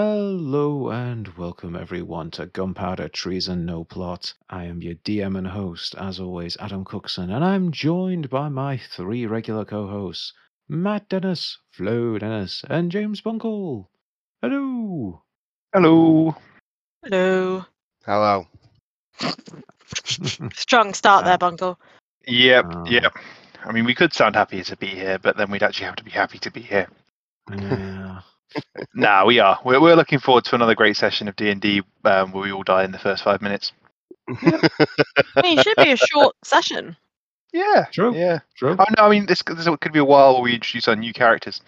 Hello and welcome everyone to Gunpowder Treason No Plot. I am your DM and host, as always, Adam Cookson, and I'm joined by my three regular co-hosts, Matt Dennis, Flo Dennis, and James Bunkle. Hello. Hello. Hello. Hello. Strong start Uh, there, Bungle. Yep, Oh. yep. I mean, we could sound happy to be here, but then we'd actually have to be happy to be here. Yeah. nah, we are. We're, we're looking forward to another great session of D and D um, where we all die in the first five minutes. I mean, it should be a short session. Yeah, True. yeah. True. Oh no, I mean, this, this could be a while where we introduce our new characters.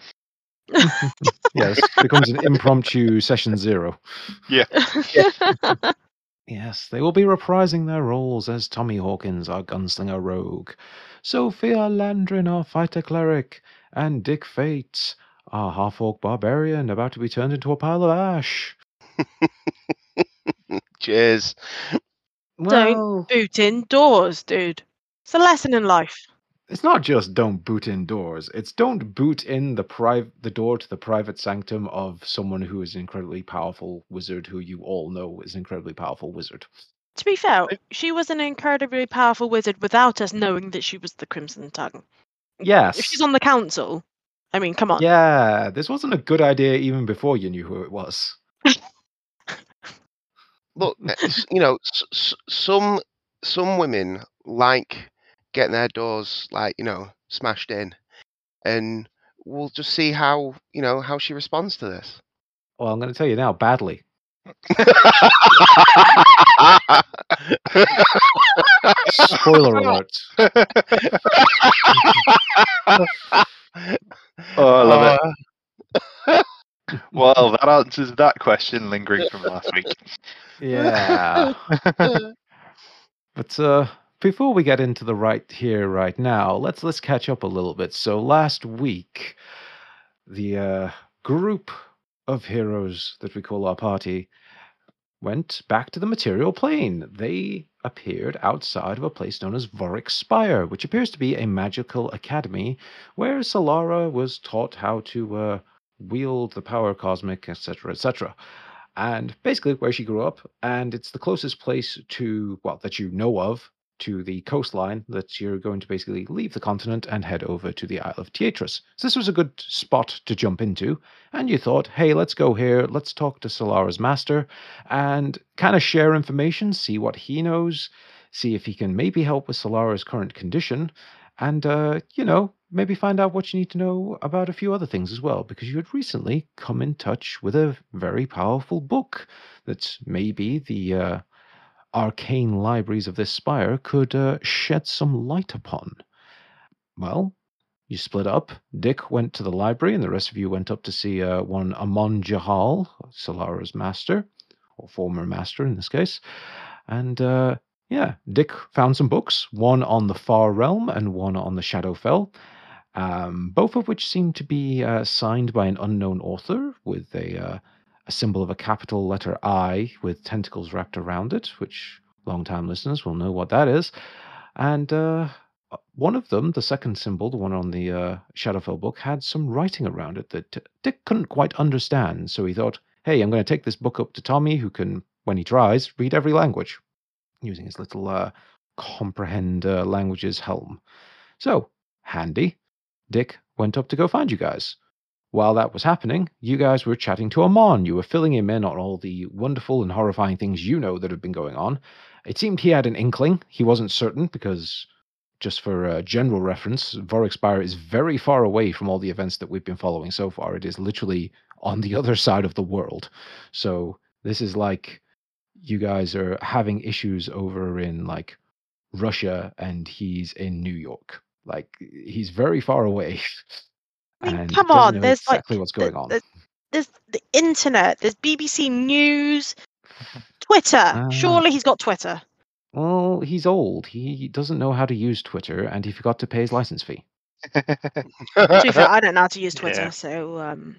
Yes, becomes an impromptu session zero. Yeah. Yes, they will be reprising their roles as Tommy Hawkins, our gunslinger rogue, Sophia Landrin, our fighter cleric, and Dick Fate, Ah, our half orc barbarian, about to be turned into a pile of ash. Cheers. Well, don't Boot indoors, dude. It's a lesson in life. it's not just don't boot indoors. It's don't boot in the priv- the door to the private sanctum of someone who is an incredibly powerful wizard who you all know is an incredibly powerful wizard. To be fair, she was an incredibly powerful wizard without us knowing that she was the Crimson Tongue. Yes. If she's on the council, I mean, come on. Yeah, this wasn't a good idea even before you knew who it was. Look, uh, you know, s- s- some some women like getting their doors like you know smashed in, and we'll just see how you know how she responds to this. Well, I'm going to tell you now, badly. Spoiler alert. Oh, I love Uh, it. Well, that answers that question lingering from last week. Yeah. But uh, before we get into the right here, right now, let's let's catch up a little bit. So last week, the uh, group of heroes that we call our party went back to the material plane. They appeared outside of a place known as Vorik Spire, which appears to be a magical academy where Solara was taught how to uh, wield the power cosmic, etc., etc and basically where she grew up and it's the closest place to well that you know of to the coastline that you're going to basically leave the continent and head over to the Isle of Tietrus. So this was a good spot to jump into, and you thought, hey, let's go here, let's talk to Solara's master, and kind of share information, see what he knows, see if he can maybe help with Solara's current condition, and uh, you know, maybe find out what you need to know about a few other things as well, because you had recently come in touch with a very powerful book that maybe the uh, arcane libraries of this spire could uh, shed some light upon. Well, you split up. Dick went to the library, and the rest of you went up to see uh, one Amon Jahal, Solara's master, or former master in this case. And uh, yeah, Dick found some books, one on the Far Realm and one on the Shadowfell, um, both of which seem to be uh, signed by an unknown author with a, uh, a symbol of a capital letter I with tentacles wrapped around it, which long-time listeners will know what that is. And uh, uh, one of them, the second symbol, the one on the uh, Shadowfell book, had some writing around it that Dick couldn't quite understand. So he thought, hey, I'm going to take this book up to Tommy, who can, when he tries, read every language using his little uh, comprehend uh, languages helm. So, handy. Dick went up to go find you guys. While that was happening, you guys were chatting to Amon. You were filling him in on all the wonderful and horrifying things you know that have been going on. It seemed he had an inkling. He wasn't certain because, just for uh, general reference, Vorik Spire is very far away from all the events that we've been following so far. It is literally on the other side of the world. So, this is like you guys are having issues over in like Russia and he's in New York. Like he's very far away. I mean, and come doesn't on, know there's, like, exactly what's the- going on. the- There's the internet, there's BBC News, Twitter. Ah. Surely he's got Twitter. Well, he's old. He doesn't know how to use Twitter, and he forgot to pay his license fee. To be fair, I don't know how to use Twitter, Yeah. so um,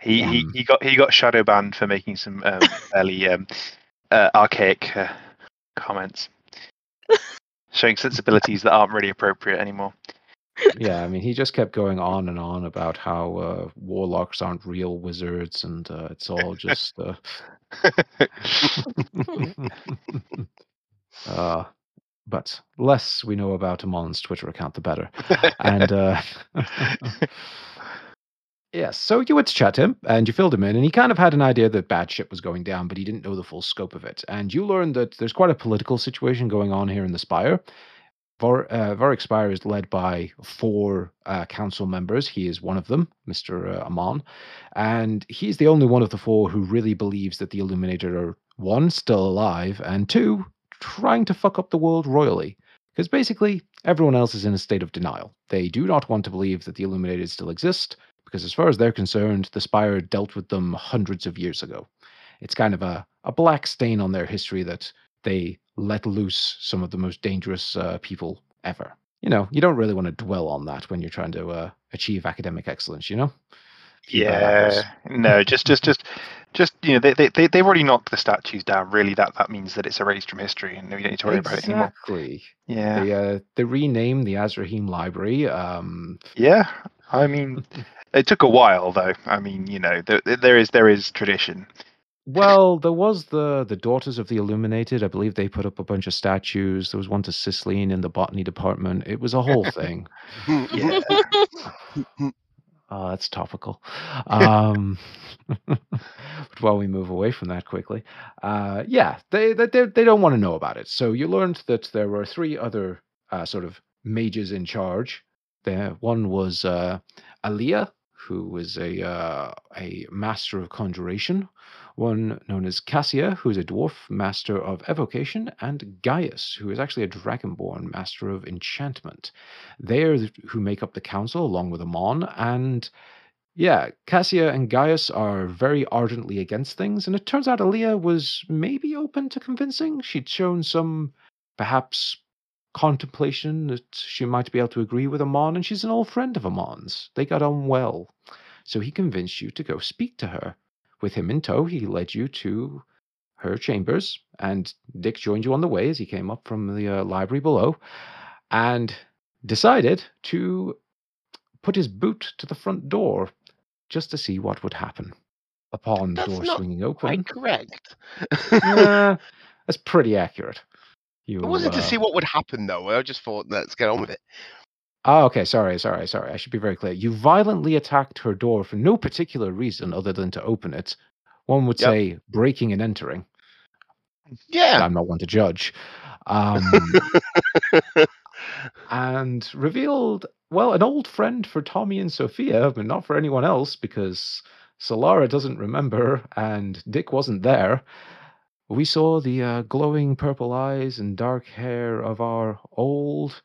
He, Yeah. he he got he got shadow banned for making some um, fairly um, uh, archaic uh, comments, showing sensibilities that aren't really appropriate anymore. Yeah, I mean, he just kept going on and on about how uh, warlocks aren't real wizards, and uh, it's all just. Uh... uh, but less we know about Amon's Twitter account, the better. and uh, yes, so you went to chat him and you filled him in, and he kind of had an idea that bad shit was going down, but he didn't know the full scope of it. And you learned that there's quite a political situation going on here in the Spire. Vor, uh, Vorik Spire is led by four uh, council members. He is one of them, Mr. Uh, Amon. And he's the only one of the four who really believes that the Illuminated are, one, still alive, and two, trying to fuck up the world royally. Because basically, everyone else is in a state of denial. They do not want to believe that the Illuminated still exist, because as far as they're concerned, the Spire dealt with them hundreds of years ago. It's kind of a, a black stain on their history that they let loose some of the most dangerous uh, people ever. You know, you don't really want to dwell on that when you're trying to uh, achieve academic excellence. You know. Yeah, no, just, just, just, just you know, they, they, they, they've already knocked the statues down. Really, that that means that it's erased from history, and we don't need to worry exactly. about it anymore. Exactly. Yeah. They uh, they renamed the Azrahim Library. Um, yeah, I mean, it took a while though. I mean, you know, there, there is there is tradition. Well, there was the the Daughters of the Illuminated. I believe they put up a bunch of statues. There was one to Cicely in the botany department. It was a whole thing. Yeah. Oh, that's topical. Um, but while we move away from that quickly, uh, yeah, they, they they don't want to know about it. So you learned that there were three other uh, sort of mages in charge. There, one was uh, Aliyah, who was a uh, a master of conjuration. One known as Cassia, who is a dwarf master of evocation, and Gaius, who is actually a dragonborn master of enchantment. They are the, who make up the council along with Amon. And yeah, Cassia and Gaius are very ardently against things. And it turns out Aliyah was maybe open to convincing. She'd shown some, perhaps, contemplation that she might be able to agree with Amon, and she's an old friend of Amon's. They got on well. So he convinced you to go speak to her. With him in tow, he led you to her chambers, and Dick joined you on the way as he came up from the uh, library below, and decided to put his boot to the front door just to see what would happen. Upon the door swinging open, correct. yeah, that's pretty accurate. You, It wasn't to uh, see what would happen though. I just thought, let's get on with it. Oh, okay. Sorry, sorry, sorry. I should be very clear. You violently attacked her door for no particular reason other than to open it. One would Yep. say breaking and entering. Yeah. I'm not one to judge. Um, and revealed, well, an old friend for Tommy and Sophia, but not for anyone else because Solara doesn't remember and Dick wasn't there. We saw the uh, glowing purple eyes and dark hair of our old,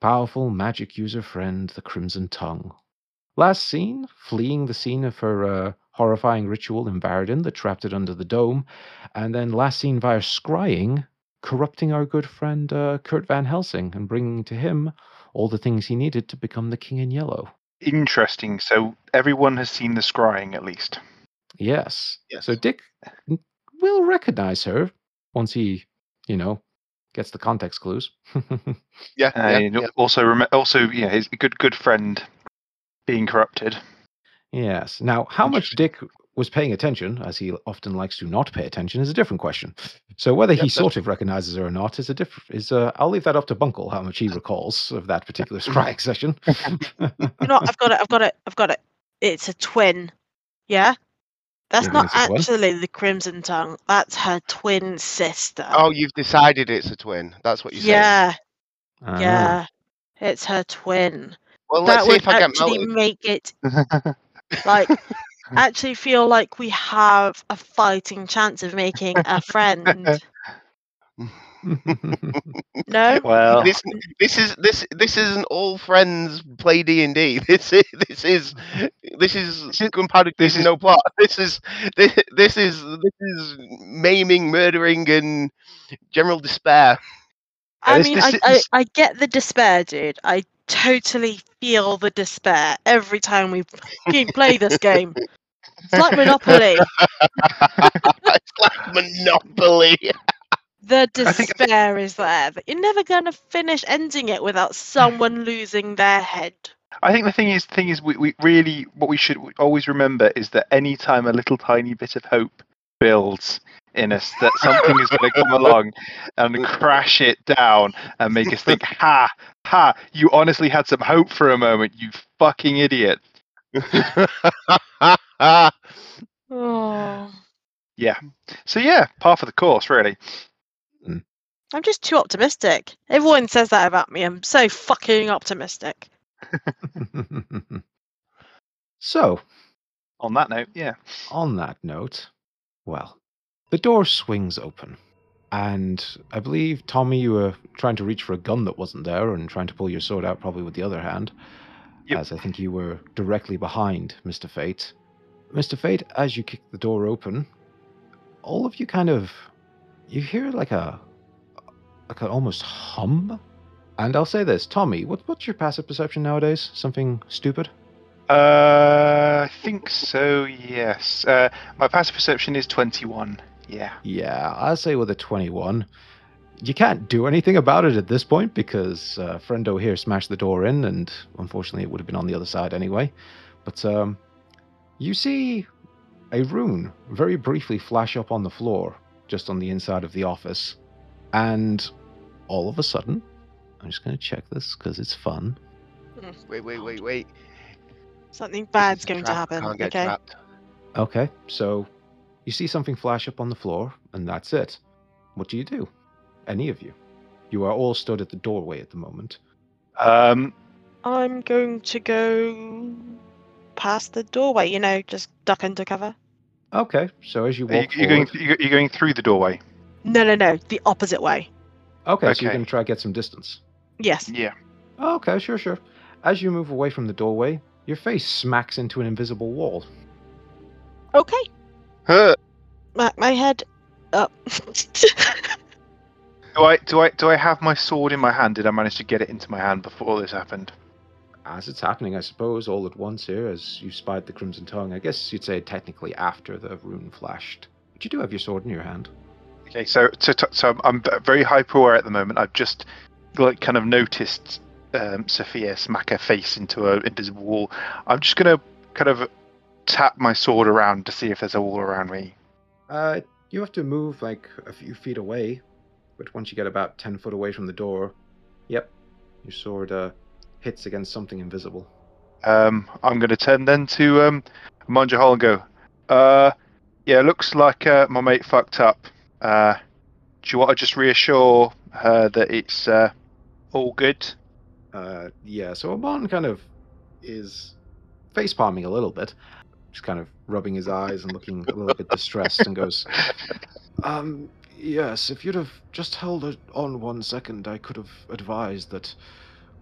powerful magic user friend, the Crimson Tongue. Last seen, fleeing the scene of her uh, horrifying ritual in Varden that trapped it under the dome, and then last seen via scrying, corrupting our good friend uh, Kurt Van Helsing and bringing to him all the things he needed to become the King in Yellow. Interesting. So everyone has seen the scrying at least. Yes. Yes. So Dick will recognize her once he, you know, gets the context clues. Yeah. yeah, yeah. also, rem- also, yeah, his good good friend being corrupted. yes. Now, how much Dick was paying attention, as he often likes to not pay attention, is a different question. So whether Yep, he that's sort of recognizes her or not is a different. Is uh, I'll leave that up to Bunkle how much he recalls of that particular scrying session. You know what? I've got it. I've got it. I've got it. It's a twin. Yeah. That's not think it's a twin? actually the Crimson Tongue. That's her twin sister. Oh, you've decided it's a twin. That's what you're saying. yeah, Ah. yeah. It's her twin. Well, that let's see would if I get actually melted. make it like actually feel like we have a fighting chance of making a friend. No? Well, This this is this this isn't all friends play D and D. This is this is this is gunpowder this this is- no plot. This is this, this is this is maiming, murdering, and general despair. I this- mean, this I, I, I get the despair, dude. I totally feel the despair every time we play this game. It's like Monopoly. it's like Monopoly. The I think- despair is there that you're never going to finish ending it without someone losing their head. I think the thing is, thing is, we, we really what we should always remember is that any time a little tiny bit of hope builds in us, that something is going to come along and crash it down and make us think, "Ha, ha! You honestly had some hope for a moment, you fucking idiot." Oh. So yeah, par for the course, really. I'm just too optimistic. Everyone says that about me. I'm so fucking optimistic. so, On that note, yeah. on that note, well, the door swings open. And I believe, Tommy, you were trying to reach for a gun that wasn't there and trying to pull your sword out probably with the other hand. Yep. As I think you were directly behind Mr. Fate. Mr. Fate, as you kick the door open, all of you kind of you hear like a like an almost hum. And I'll say this, Tommy, what, what's your passive perception nowadays? Something stupid? Uh, I think so. Yes. Uh, my passive perception is twenty-one. Yeah. Yeah, I'll say with a 21. You can't do anything about it at this point because uh, Friendo here smashed the door in, and unfortunately, it would have been on the other side anyway. But um, you see a rune very briefly flash up on the floor, just on the inside of the office. And all of a sudden, I'm just going to check this because it's fun. wait, wait, wait, wait. Something bad's is a going to happen. Can't get Okay. trapped. Okay, so you see something flash up on the floor, and that's it. What do you do? Any of you? You are all stood at the doorway at the moment. Um, I'm going to go past the doorway, you know, just duck under cover. Okay, so as you are you, walk you're going. You're you're going through the doorway. No, no, no, the opposite way. Okay, so you're going to try to get some distance. Yes. Yeah. Oh, okay, sure, sure. As you move away from the doorway, your face smacks into an invisible wall. Okay. Huh. My, my head up. Do I do I do I have my sword in my hand? Did I manage to get it into my hand before this happened? As it's happening, I suppose, all at once here, as you spied the Crimson Tongue. I guess you'd say technically after the rune flashed. But you do have your sword in your hand. Okay, so so so I'm, I'm very hyper aware at the moment. I've just like kind of noticed um, Sophia smack her face into an invisible wall. I'm just gonna kind of tap my sword around to see if there's a wall around me. Uh, you have to move like a few feet away, but once you get about ten foot away from the door, yep, your sword uh, hits against something invisible. Um, I'm gonna turn then to um, Amon Jahal and go. Uh, yeah, looks like uh, my mate fucked up. Uh, do you want to just reassure her that it's uh, all good? Uh, yeah, so Amon kind of is face palming a little bit, just kind of rubbing his eyes and looking a little bit distressed, and goes, Um, yes, if you'd have just held it on one second, I could have advised that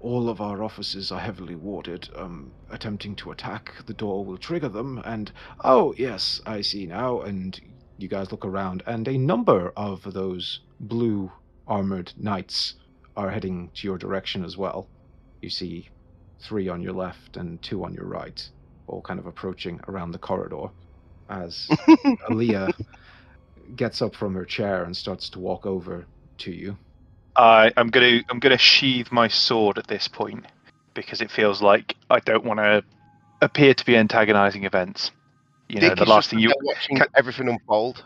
all of our offices are heavily warded. Um, attempting to attack the door will trigger them, and oh, yes, I see now. And you guys look around, and a number of those blue armored knights are heading to your direction as well. You see three on your left and two on your right, all kind of approaching around the corridor as Aaliyah gets up from her chair and starts to walk over to you. I I'm gonna I'm gonna sheathe my sword at this point because it feels like I don't want to appear to be antagonizing events. You know, the last just thing you. there watching can- everything unfold.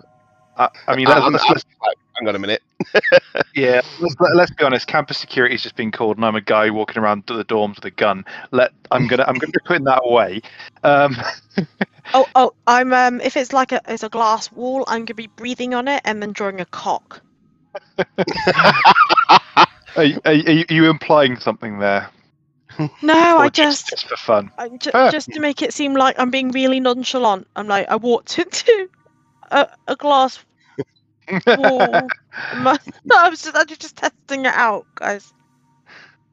I, I mean, I- let's, I'm- let's, I'm let's, like, hang on a minute. yeah, let's, let- let's be honest. Campus security has just been called, and I'm a guy walking around the dorms with a gun. Let I'm gonna I'm gonna be putting that away. Um, Oh, oh, I'm um. If it's like a it's a glass wall, I'm gonna be breathing on it and then drawing a cock. are, you- are, you- are you implying something there? No, Or I just, just for fun. I, Ah. just to make it seem like I'm being really nonchalant. I'm like, I walked into a, a glass wall. My- no, I was just, I was just testing it out, guys.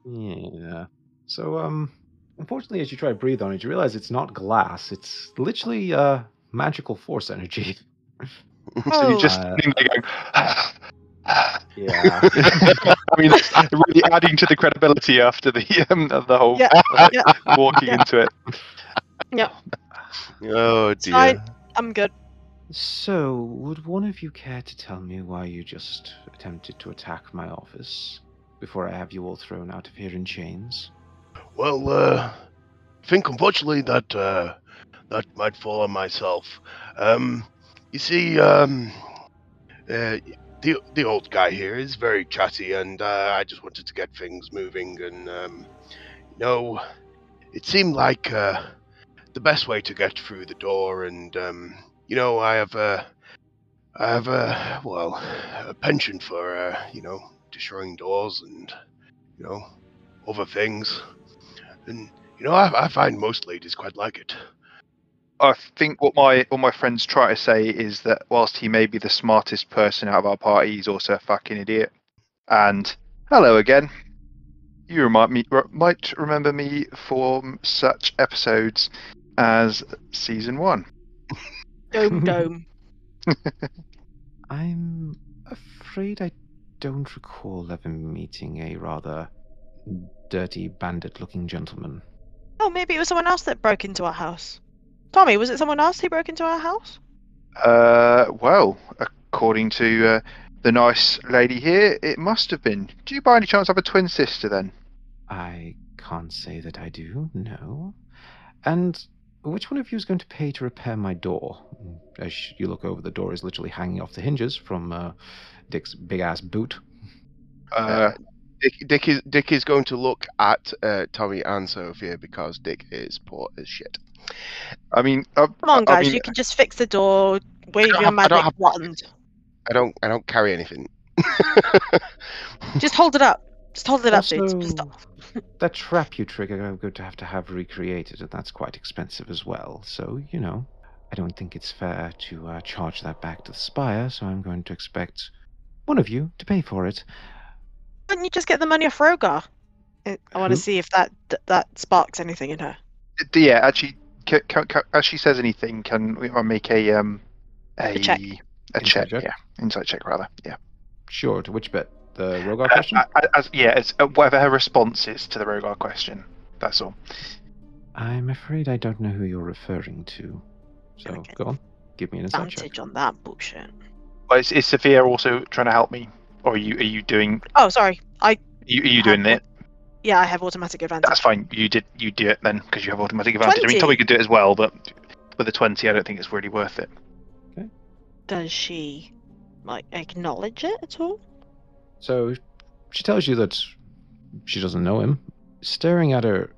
Yeah. So, um, unfortunately, as you try to breathe on it, you realize it's not glass. It's literally uh, magical force energy. so you're just Uh, going. Yeah. I mean, it's really adding to the credibility after the um, the whole Yeah, yeah. walking Yeah. into it. Yeah. Oh Fine. dear. I'm good. So, would one of you care to tell me why you just attempted to attack my office before I have you all thrown out of here in chains? Well, uh, I think unfortunately that uh, that might fall on myself. Um, you see, um, uh, the the old guy here is very chatty, and uh, I just wanted to get things moving. And um, you know, it seemed like uh, the best way to get through the door. And um, you know, I have a I have a well a penchant for uh, you know destroying doors and you know other things. And you know, I, I find most ladies quite like it. I think what my what my friends try to say is that whilst he may be the smartest person out of our party, he's also a fucking idiot. And hello again. You remind me might remember me from such episodes as season one. Dome dome. I'm afraid I don't recall ever meeting a rather dirty bandit looking gentleman. Oh, maybe it was someone else that broke into our house. Tommy, was it someone else who broke into our house? Uh, well, according to uh, the nice lady here, it must have been. Do you by any chance have a twin sister then? I can't say that I do, no. And which one of you is going to pay to repair my door? As you look over, the door is literally hanging off the hinges from uh, Dick's big ass boot. Uh, Dick, Dick is Dick is going to look at uh, Tommy and Sophia because Dick is poor as shit. I mean, uh, Come on, I guys, mean, you can just fix the door, wave don't your have- I don't magic have- wand. I don't I don't carry anything. Just hold it up. Just hold it up, dudes. Also, that trap you trigger, I'm going to have to have recreated, and that's quite expensive as well. So, you know, I don't think it's fair to uh, charge that back to the Spire, so I'm going to expect one of you to pay for it. Why don't you just get the money off Rogar? I- I want to see if that that sparks anything in her. yeah, actually, ca ca ca as she says anything, can we I make a um a, check. a check? check? Yeah, insight check rather. Yeah. Sure, to which bit? The Rogar Uh, question? uh, as, yeah, it's uh, whatever her response is to the Rogar question. That's all. I'm afraid I don't know who you're referring to. So, Okay. go on. Give me an insight check. Advantage on that bullshit. Well, is, is Sophia also trying to help me, or are you are you doing Oh, sorry. I you, are you doing it? Yeah, I have automatic advantage. That's fine. You did you do it then because you have automatic advantage. I mean, 20. Tommy could do it as well, but with a twenty, I don't think it's really worth it. Okay. Does she like acknowledge it at all? So, she tells you that she doesn't know him. Staring at her,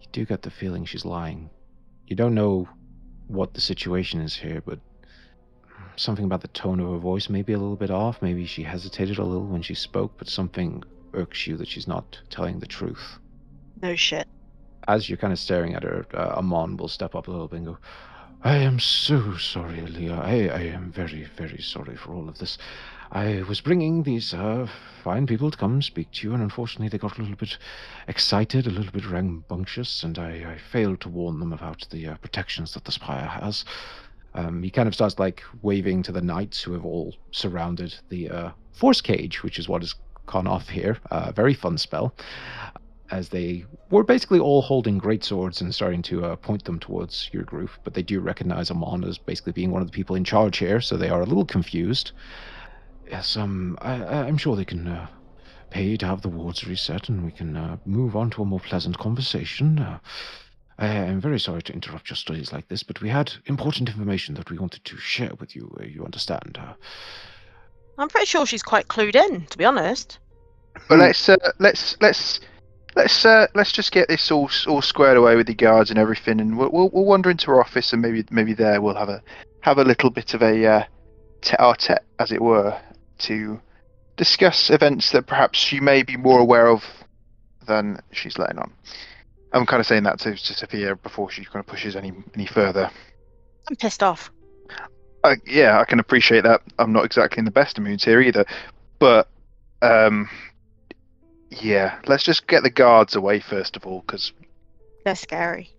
you do get the feeling she's lying. You don't know what the situation is here, but something about the tone of her voice may be a little bit off. Maybe she hesitated a little when she spoke, but something irks you that she's not telling the truth. No shit. As you're kind of staring at her, uh, Amon will step up a little bit and go, I am so sorry, Leah. I, I am very, very sorry for all of this. I was bringing these uh, fine people to come speak to you, and unfortunately they got a little bit excited, a little bit rambunctious, and I, I failed to warn them about the uh, protections that the Spire has. Um, he kind of starts like waving to the knights who have all surrounded the uh, force cage, which is what has gone off here. Uh, very fun spell. As they were basically all holding great swords and starting to uh, point them towards your group, but they do recognize Amon as basically being one of the people in charge here, so they are a little confused. Yes, um, I, I'm sure they can uh, pay to have the wards reset, and we can uh, move on to a more pleasant conversation. Uh, I am very sorry to interrupt your studies like this, but we had important information that we wanted to share with you. Uh, you understand? I'm pretty sure she's quite clued in, to be honest. But Hmm. let's uh, let's let's let's uh, let's just get this all all squared away with the guards and everything, and we'll we'll, we'll wander into her office, and maybe maybe there we'll have a have a little bit of a uh, tete-a-tete, as it were, to discuss events that perhaps she may be more aware of than she's letting on. I'm kind of saying that to, to Sophia before she kind of pushes any any further. I'm pissed off. Uh, yeah, I can appreciate that. I'm not exactly in the best of moods here either, but um, yeah, let's just get the guards away first of all, because They're scary.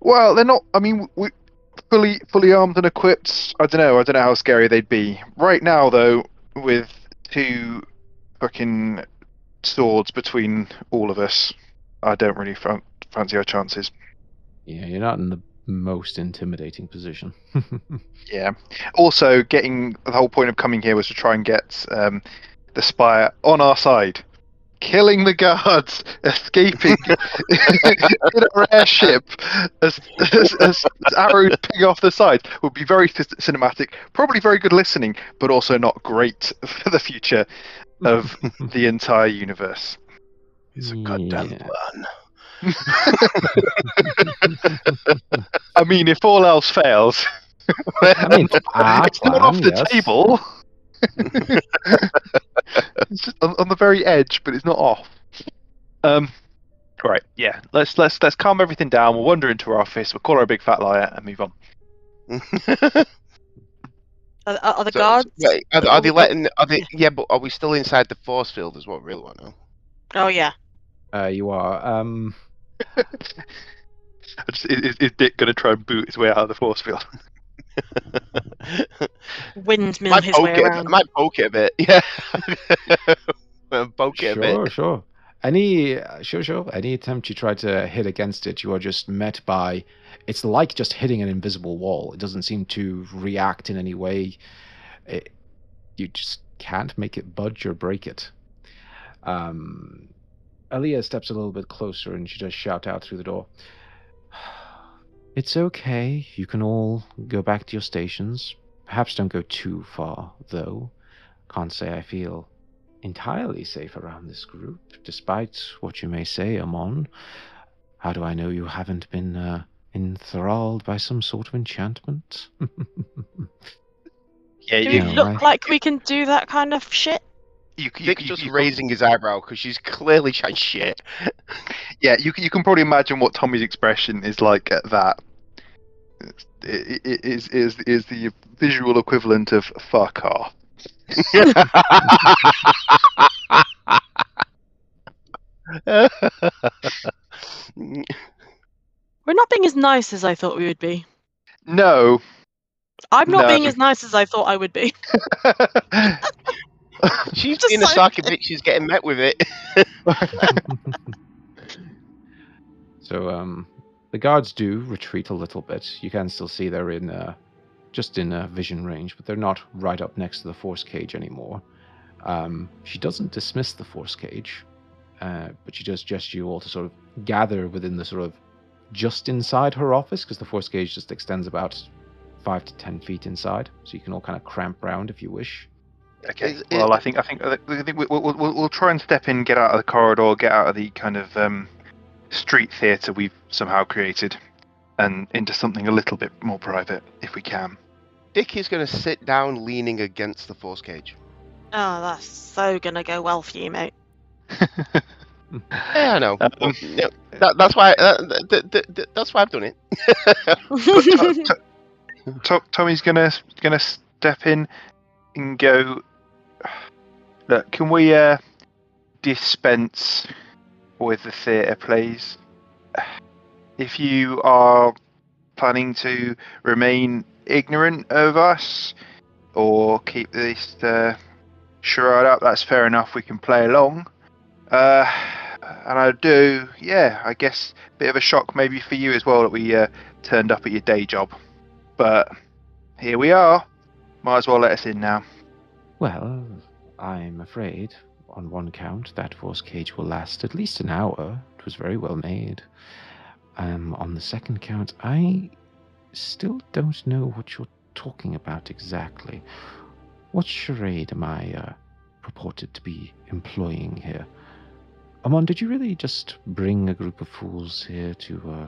well, they're not. I mean, we fully fully armed and equipped. I don't know. I don't know how scary they'd be right now, though. With two fucking swords between all of us, I don't really fan- fancy our chances. yeah, you're not in the most intimidating position. Yeah. Also, getting the whole point of coming here was to try and get um, the spire on our side, killing the guards, escaping in our airship as, as, as, as arrows ping off the side would be very cinematic, probably very good listening, but also not great for the future of the entire universe. It's a goddamn Yeah. plan. I mean, if all else fails, I mean, our it's not off the yes. table. it's just on, on the very edge, but it's not off. Um, right, yeah. Let's let's let's calm everything down. We'll wander into our office. We'll call her a big fat liar and move on. Are, are are the So- guards? Wait, are, are they letting? Are they? Yeah, but are we still inside the force field? Is what we really want to know. Oh yeah. Uh, you are. Um, I just- Is, is, is Dick going to try and boot his way out of the force field? Windmill might his poke way it. around. Might poke it a bit. Yeah. poke it a bit. sure, sure. Any, uh, sure, sure. Any attempt you try to hit against it, you are just met by. It's like just hitting an invisible wall. It doesn't seem to react in any way. It, you just can't make it budge or break it. Um, Aaliyah steps a little bit closer and she does shout out through the door. It's okay. You can all go back to your stations. Perhaps don't go too far, though. Can't say I feel entirely safe around this group, despite what you may say, Amon. How do I know you haven't been uh, enthralled by some sort of enchantment? Yeah, Do you, we Yeah, look right. like we can do that kind of shit? You, you, Dick's you, just you- raising his eyebrow because she's clearly chatting shit. Yeah, you can- you can probably imagine what Tommy's expression is like at that. It, it, is is is the visual equivalent of fuck off. We're not being as nice as I thought we would be. No. I'm not No. being as nice as I thought I would be. she's Just being a like- sarky bitch. She's getting met with it. so, um, the guards do retreat a little bit. You can still see they're in, uh, just in uh, vision range, but they're not right up next to the force cage anymore. Um, she doesn't dismiss the force cage, uh, but she does gesture you all to sort of gather within the sort of just inside her office, because the force cage just extends about five to ten feet inside, so you can all kind of cramp round if you wish. Okay. Is- Well, is- I think I think I think we- we'll, we'll, we'll try and step in, get out of the corridor, get out of the kind of um, street theatre we've somehow created, and into something a little bit more private, if we can. Dick is going to sit down, leaning against the force cage. Oh, that's so gonna go well for you, mate. Yeah, I know. Um, Yeah, that, that's why. Uh, th- th- th- that's why I've done it. To- to- To- Tommy's gonna gonna step in and go. Look, can we uh, dispense with the theatre, please? If you are planning to remain ignorant of us or keep this uh, charade up, that's fair enough. We can play along. Uh, and I do, yeah. I guess a bit of a shock maybe for you as well that we uh, turned up at your day job. But here we are. Might as well let us in now. Well, I'm afraid, on one count, that force cage will last at least an hour. It was very well made. Um, on the second count, I still don't know what you're talking about exactly. What charade am I uh, purported to be employing here? Amon, did you really just bring a group of fools here to uh,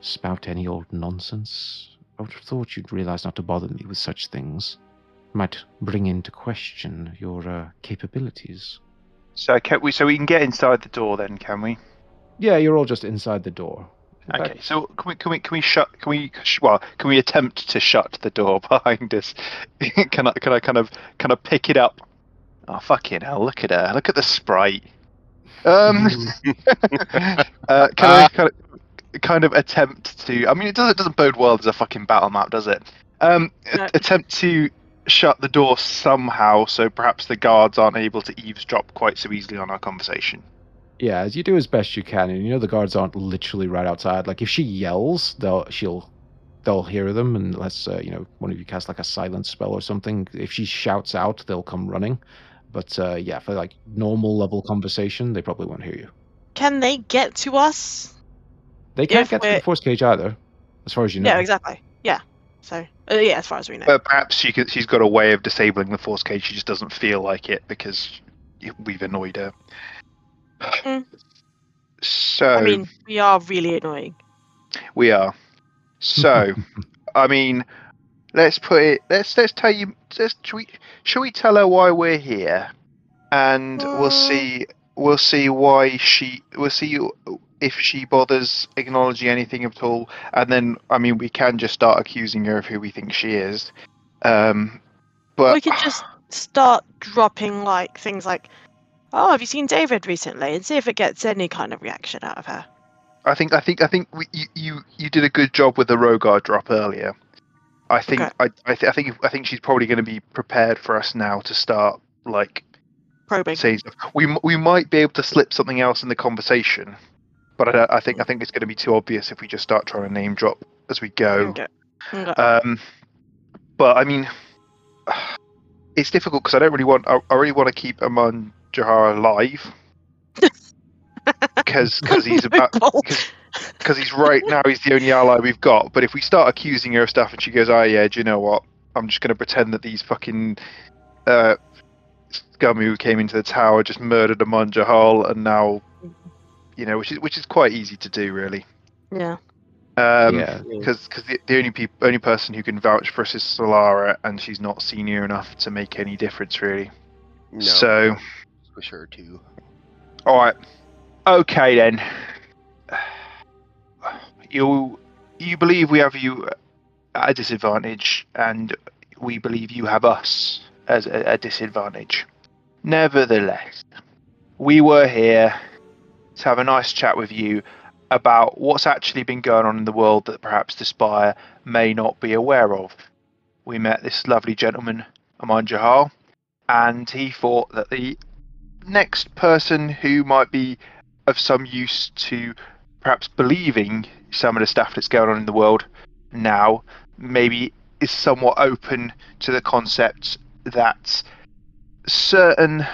spout any old nonsense? I would have thought you'd realize not to bother me with such things might bring into question your uh, capabilities. So can we? So we can get inside the door then, can we? Yeah, you're all just inside the door. In Okay. fact, So can we? Can we? Can we shut? Can we? sh- Well, can we attempt to shut the door behind us? can I? Can I kind of? Can I pick it up? Oh fucking hell! Look at her! Look at the sprite. Um. uh, can I kind of, kind of attempt to? I mean, it doesn't it doesn't bode well as a fucking battle map, does it? Um, a- No. attempt to shut the door somehow, so perhaps the guards aren't able to eavesdrop quite so easily on our conversation. yeah, as you do as best you can, and you know the guards aren't literally right outside. Like if she yells, they'll she'll they'll hear them unless uh, you know one of you cast like a silence spell or something. If she shouts out, they'll come running. But uh, yeah, for like normal level conversation, they probably won't hear you. Can they get to us? They can't If get through the we're- force cage either, as far as you know. Yeah, exactly. Yeah. So uh, yeah, as far as we know. But perhaps she could, she's got a way of disabling the force cage. She just doesn't feel like it because we've annoyed her. Mm. So I mean, we are really annoying. we are. So I mean, let's put it. Let's let's tell you. Let's, should we should we tell her why we're here, and we'll Uh. see. We'll see why she. We'll see if she bothers acknowledging anything at all, and then I mean we can just start accusing her of who we think she is. Um, but we could just start dropping like things like, "Oh, have you seen David recently?" and see if it gets any kind of reaction out of her. I think I think I think we, you, you you did a good job with the Rogar drop earlier. I think Okay. I I, th- I think I think she's probably going to be prepared for us now to start like Probing. saying stuff. We we might be able to slip something else in the conversation, but I, I think I think it's going to be too obvious if we just start trying to name drop as we go. Okay. Okay. Um, but I mean, it's difficult because I don't really want I, I really want to keep Amon Jahal alive because because he's about because he's right now he's the only ally we've got. But if we start accusing her of stuff and she goes, "Oh yeah, do you know what? I'm just going to pretend that these fucking uh, scum who came into the tower just murdered Amon Jahal, and now, you know, which is which is quite easy to do, really. yeah. Um, Yeah. Because the, the only peop- only person who can vouch for us is Solara, and she's not senior enough to make any difference, really. No, So, for sure too. all right, okay then. You you believe we have you at a disadvantage, and we believe you have us as a, a disadvantage. Nevertheless, we were here to have a nice chat with you about what's actually been going on in the world that perhaps the Spire may not be aware of. We met this lovely gentleman, Amon Jahal, and he thought that the next person who might be of some use to perhaps believing some of the stuff that's going on in the world now maybe is somewhat open to the concept that certain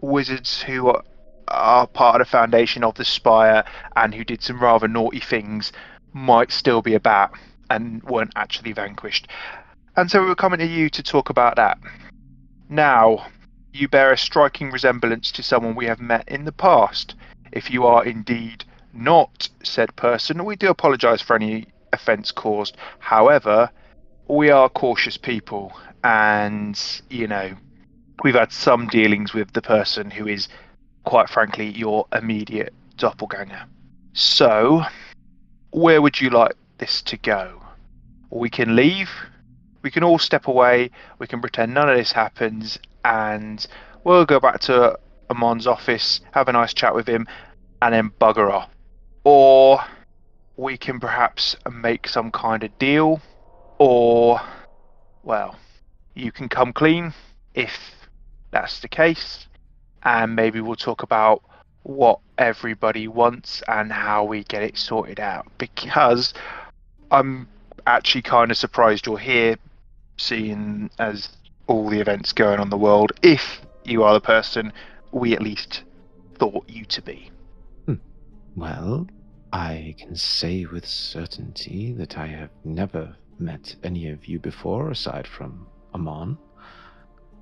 wizards who are, are part of the foundation of the spire and who did some rather naughty things might still be about and weren't actually vanquished and so we were coming to you to talk about that now you bear a striking resemblance to someone we have met in the past. If you are indeed not said person, we do apologise for any offence caused. However, we are cautious people, and you know, we've had some dealings with the person who is, quite frankly, your immediate doppelganger. So, where would you like this to go? We can leave. We can all step away. We can pretend none of this happens, and we'll go back to Amon's office, have a nice chat with him, and then bugger off. Or we can perhaps make some kind of deal, or, well, you can come clean if that's the case, and maybe we'll talk about what everybody wants and how we get it sorted out. Because I'm actually kind of surprised you're here, seeing as all the events going on in the world, if you are the person we at least thought you to be. Hmm. Well, I can say with certainty that I have never met any of you before aside from Amon.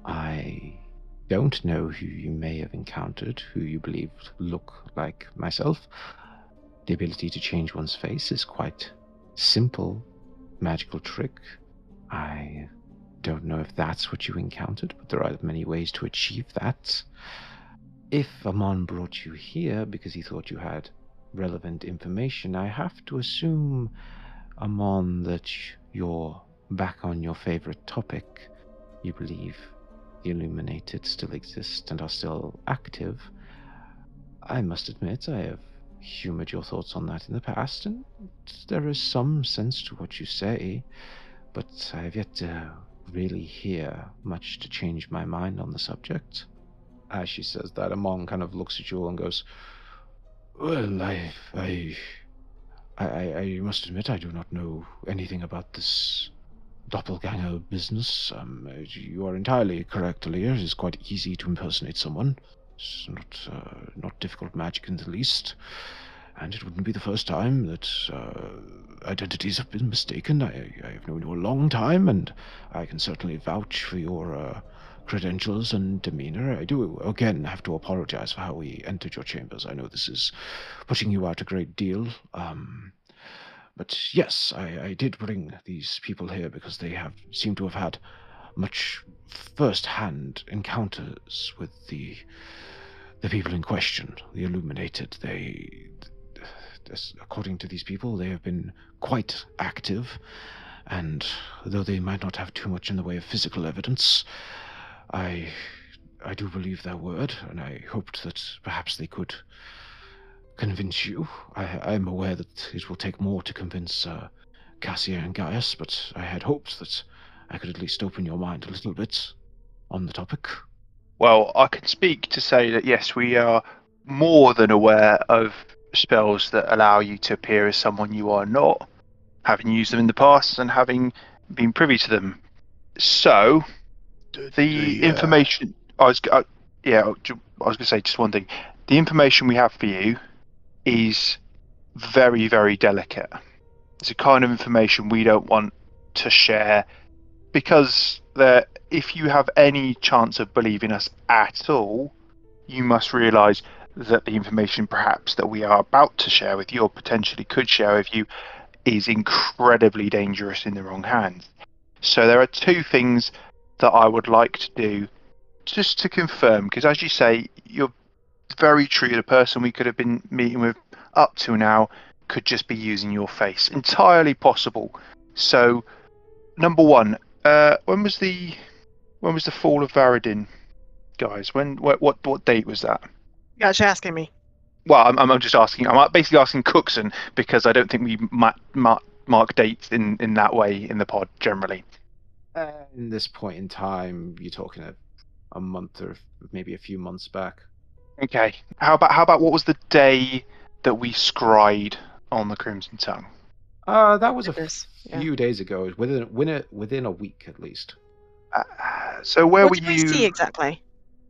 I don't know who you may have encountered, who you believe look like myself. The ability to change one's face is quite simple magical trick. I don't know if that's what you encountered, but there are many ways to achieve that. If Amon brought you here because he thought you had relevant information, I have to assume, Amon, that you're back on your favorite topic. You believe Illuminated still exist and are still active. I must admit, I have humored your thoughts on that in the past, and there is some sense to what you say, but I have yet to really hear much to change my mind on the subject. As she says that, Amon kind of looks at you and goes, Well, I, I, I, I must admit I do not know anything about this doppelganger business. Um, you are entirely correct, Lear. It is quite easy to impersonate someone. It's not uh, not difficult magic in the least, and it wouldn't be the first time that uh, identities have been mistaken. I, I have known you a long time, and I can certainly vouch for your uh, credentials and demeanor. I do again have to apologize for how we entered your chambers. I know this is putting you out a great deal. Um, but yes, I, I did bring these people here because they have seem to have had much first-hand encounters with the the people in question, the illuminated. They, according to these people, they have been quite active, and though they might not have too much in the way of physical evidence, I I do believe their word, and I hoped that perhaps they could convince you. I, I am aware that it will take more to convince uh, Cassia and Gaius, but I had hoped that I could at least open your mind a little bit on the topic. Well, I can speak to say that yes, we are more than aware of spells that allow you to appear as someone you are not, having used them in the past and having been privy to them. So, D- the uh, information I was, uh, yeah, I was going to say just one thing. The information we have for you is very, very delicate. It's a kind of information we don't want to share because that if you have any chance of believing us at all, you must realise that the information perhaps that we are about to share with you or potentially could share with you is incredibly dangerous in the wrong hands. So there are two things that I would like to do just to confirm, because as you say, you're very true. The person we could have been meeting with up to now could just be using your face. Entirely possible. So, number one, uh, when was the when was the fall of Varadin, guys? When what what, what date was that? You're actually asking me. Well, I'm, I'm just asking. I'm basically asking Cookson because I don't think we ma- ma- mark dates in, in that way in the pod generally. Uh, in this point in time, you're talking a, a month or maybe a few months back. Okay. How about how about what was the day that we scried on the Crimson Tongue? Uh, that was a Goodness, yeah. few days ago. Within within a, within a week at least. Uh, so where what were did you? we see exactly?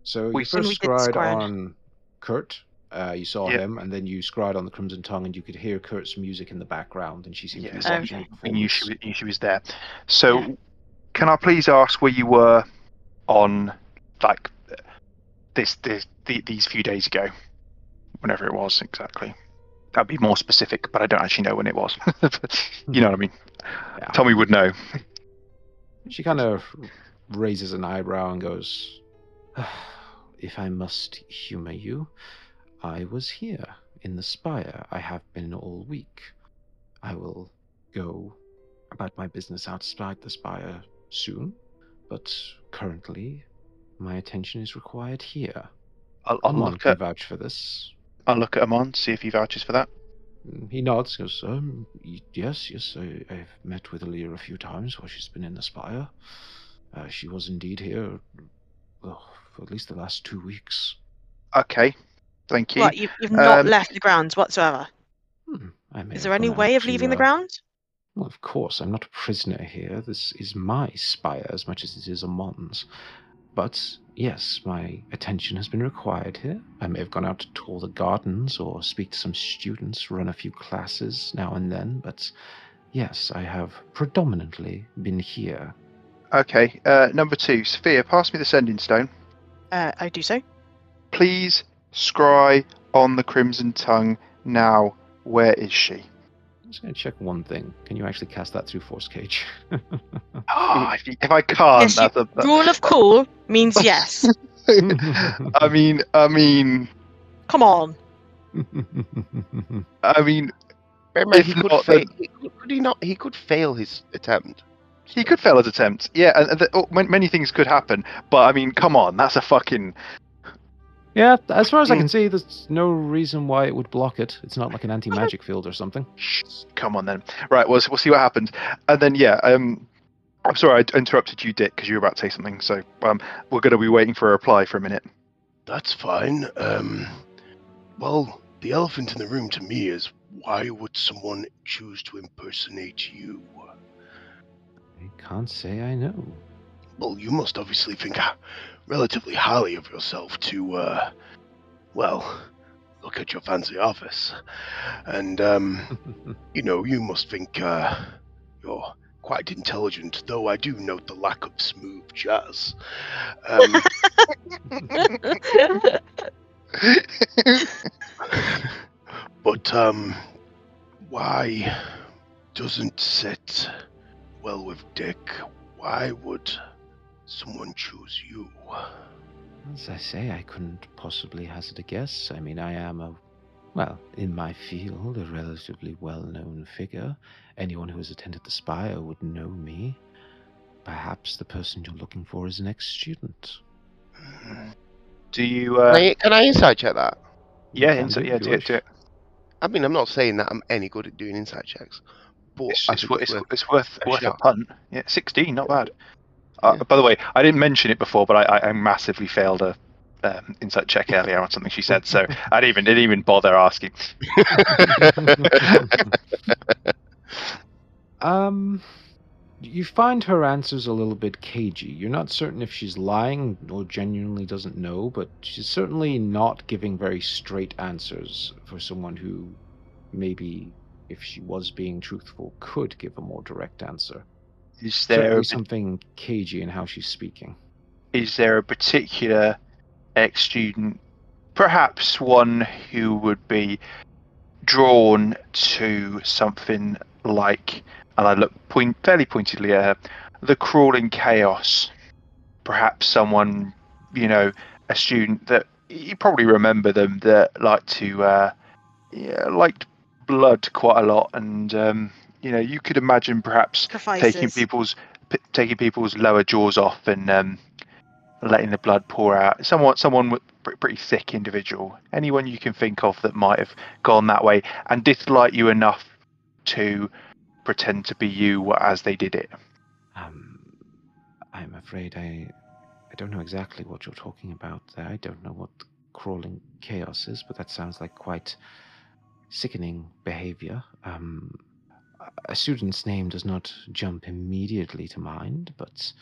So We- you first we scried scryed. on Kurt. Uh, you saw Yep. him, and then you scried on the Crimson Tongue, and you could hear Kurt's music in the background, and she seemed Yes. to be watching Okay. the We knew she performance. was, knew she was there. So, Yeah. can I please ask where you were on like this, this the, these few days ago, whenever it was exactly? That'd be more specific, but I don't actually know when it was. you know what I mean? Yeah. Tommy would know. She kind of raises an eyebrow and goes, If I must humor you, I was here in the spire. I have been all week. I will go about my business outside the spire soon, but currently my attention is required here. I'll, I'll Amon look can at vouch for this. I'll look at Amon, see if he vouches for that. Mm, He nods, goes, um, yes, yes, I, I've met with Aaliyah a few times while she's been in the spire. Uh, she was indeed here, well, for at least the last two weeks. Okay, thank you. What, you've, you've not Um, left the grounds whatsoever. Hmm, I Is there any way out of to, leaving the uh, grounds? Well, of course, I'm not a prisoner here. This is my spire as much as it is Amon's. But yes, my attention has been required here. I may have gone out to tour the gardens or speak to some students, run a few classes now and then, but yes, I have predominantly been here. Okay, uh, number two, Sophia, pass me the sending stone. Uh, I do so. Please scry on the Crimson Tongue now. Where is she? I'm just going to check one thing. Can you actually cast that through Force Cage? Oh, if, you- if I can't, Yes, that's a. that- Rule of cool means yes. I mean, I mean, Come on. I mean, Remember, If he could, not, fa- then- he could, could he not? He could fail his attempt. he could fail his attempt. Yeah, and, and the, oh, many things could happen. But I mean, come on, that's a fucking. Yeah, as far as I Mm. can see, there's no reason why it would block it. It's not like an anti magic field or something. Come on then. Right, we'll we'll see what happens. And then yeah, um, I'm sorry I interrupted you, Dick, because you were about to say something. So um, we're going to be waiting for a reply for a minute. That's fine. Um, well, the elephant in the room to me is why would someone choose to impersonate you? I can't say I know. Well, you must obviously think uh, relatively highly of yourself to, uh, well, look at your fancy office. And, um, you know, you must think, uh, you're quite intelligent, though I do note the lack of smooth jazz. Um, but, um, why doesn't sit well with Dick? Why would someone choose you? As I say, I couldn't possibly hazard a guess. I mean, I am a, well, in my field, a relatively well known figure. Anyone who has attended the Spire would know me. Perhaps the person you're looking for is an ex student. Do you? Can Uh, I, can I insight check that? yeah, can inside, do yeah, do it, do it. I mean, I'm not saying that I'm any good at doing insight checks, but It's, it's, it's it's, worth- it's worth a worth a punt. Yeah, sixteen, not bad. Uh, Yeah. By the way, I didn't mention it before, but I, I, I massively failed a um, insight check earlier on something she said, so I didn't even didn't even bother asking. Um, you find her answers a little bit cagey. You're not certain if she's lying or genuinely doesn't know, but she's certainly not giving very straight answers for someone who maybe, if she was being truthful, could give a more direct answer. Is there a, something cagey in how she's speaking. is there a particular ex student, perhaps one who would be drawn to something like, and I look point fairly pointedly at her, the crawling chaos? Perhaps someone, you know, a student that you probably remember them that liked to, uh, yeah, liked blood quite a lot, and um, you know, you could imagine perhaps taking people's p- taking people's lower jaws off and um, letting the blood pour out. Someone, someone with pretty, pretty thick individual. Anyone you can think of that might have gone that way and dislike you enough to pretend to be you as they did it. Um, I'm afraid I, I don't know exactly what you're talking about there. I don't know what crawling chaos is, but that sounds like quite sickening behavior. Um, a- student's name does not jump immediately to mind, but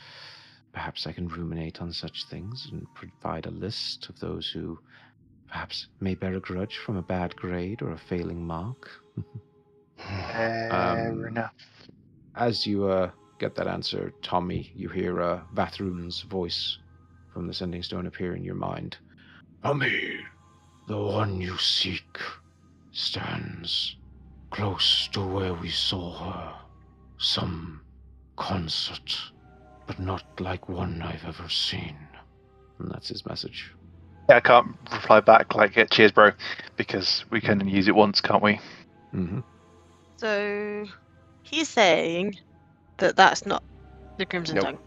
perhaps I can ruminate on such things and provide a list of those who perhaps may bear a grudge from a bad grade or a failing mark. Fair Um, enough. As you uh, get that answer, Tommy, you hear uh, Vathroon's voice from the sending stone appear in your mind. Tommy, the one you seek, stands close to where we saw her. Some concert, but not like one I've ever seen. And that's his message. Yeah, I can't reply back like "Cheers, bro," because we can use it once, can't we? Mm-hmm. So he's saying that that's not the Crimson Nope. Tongue.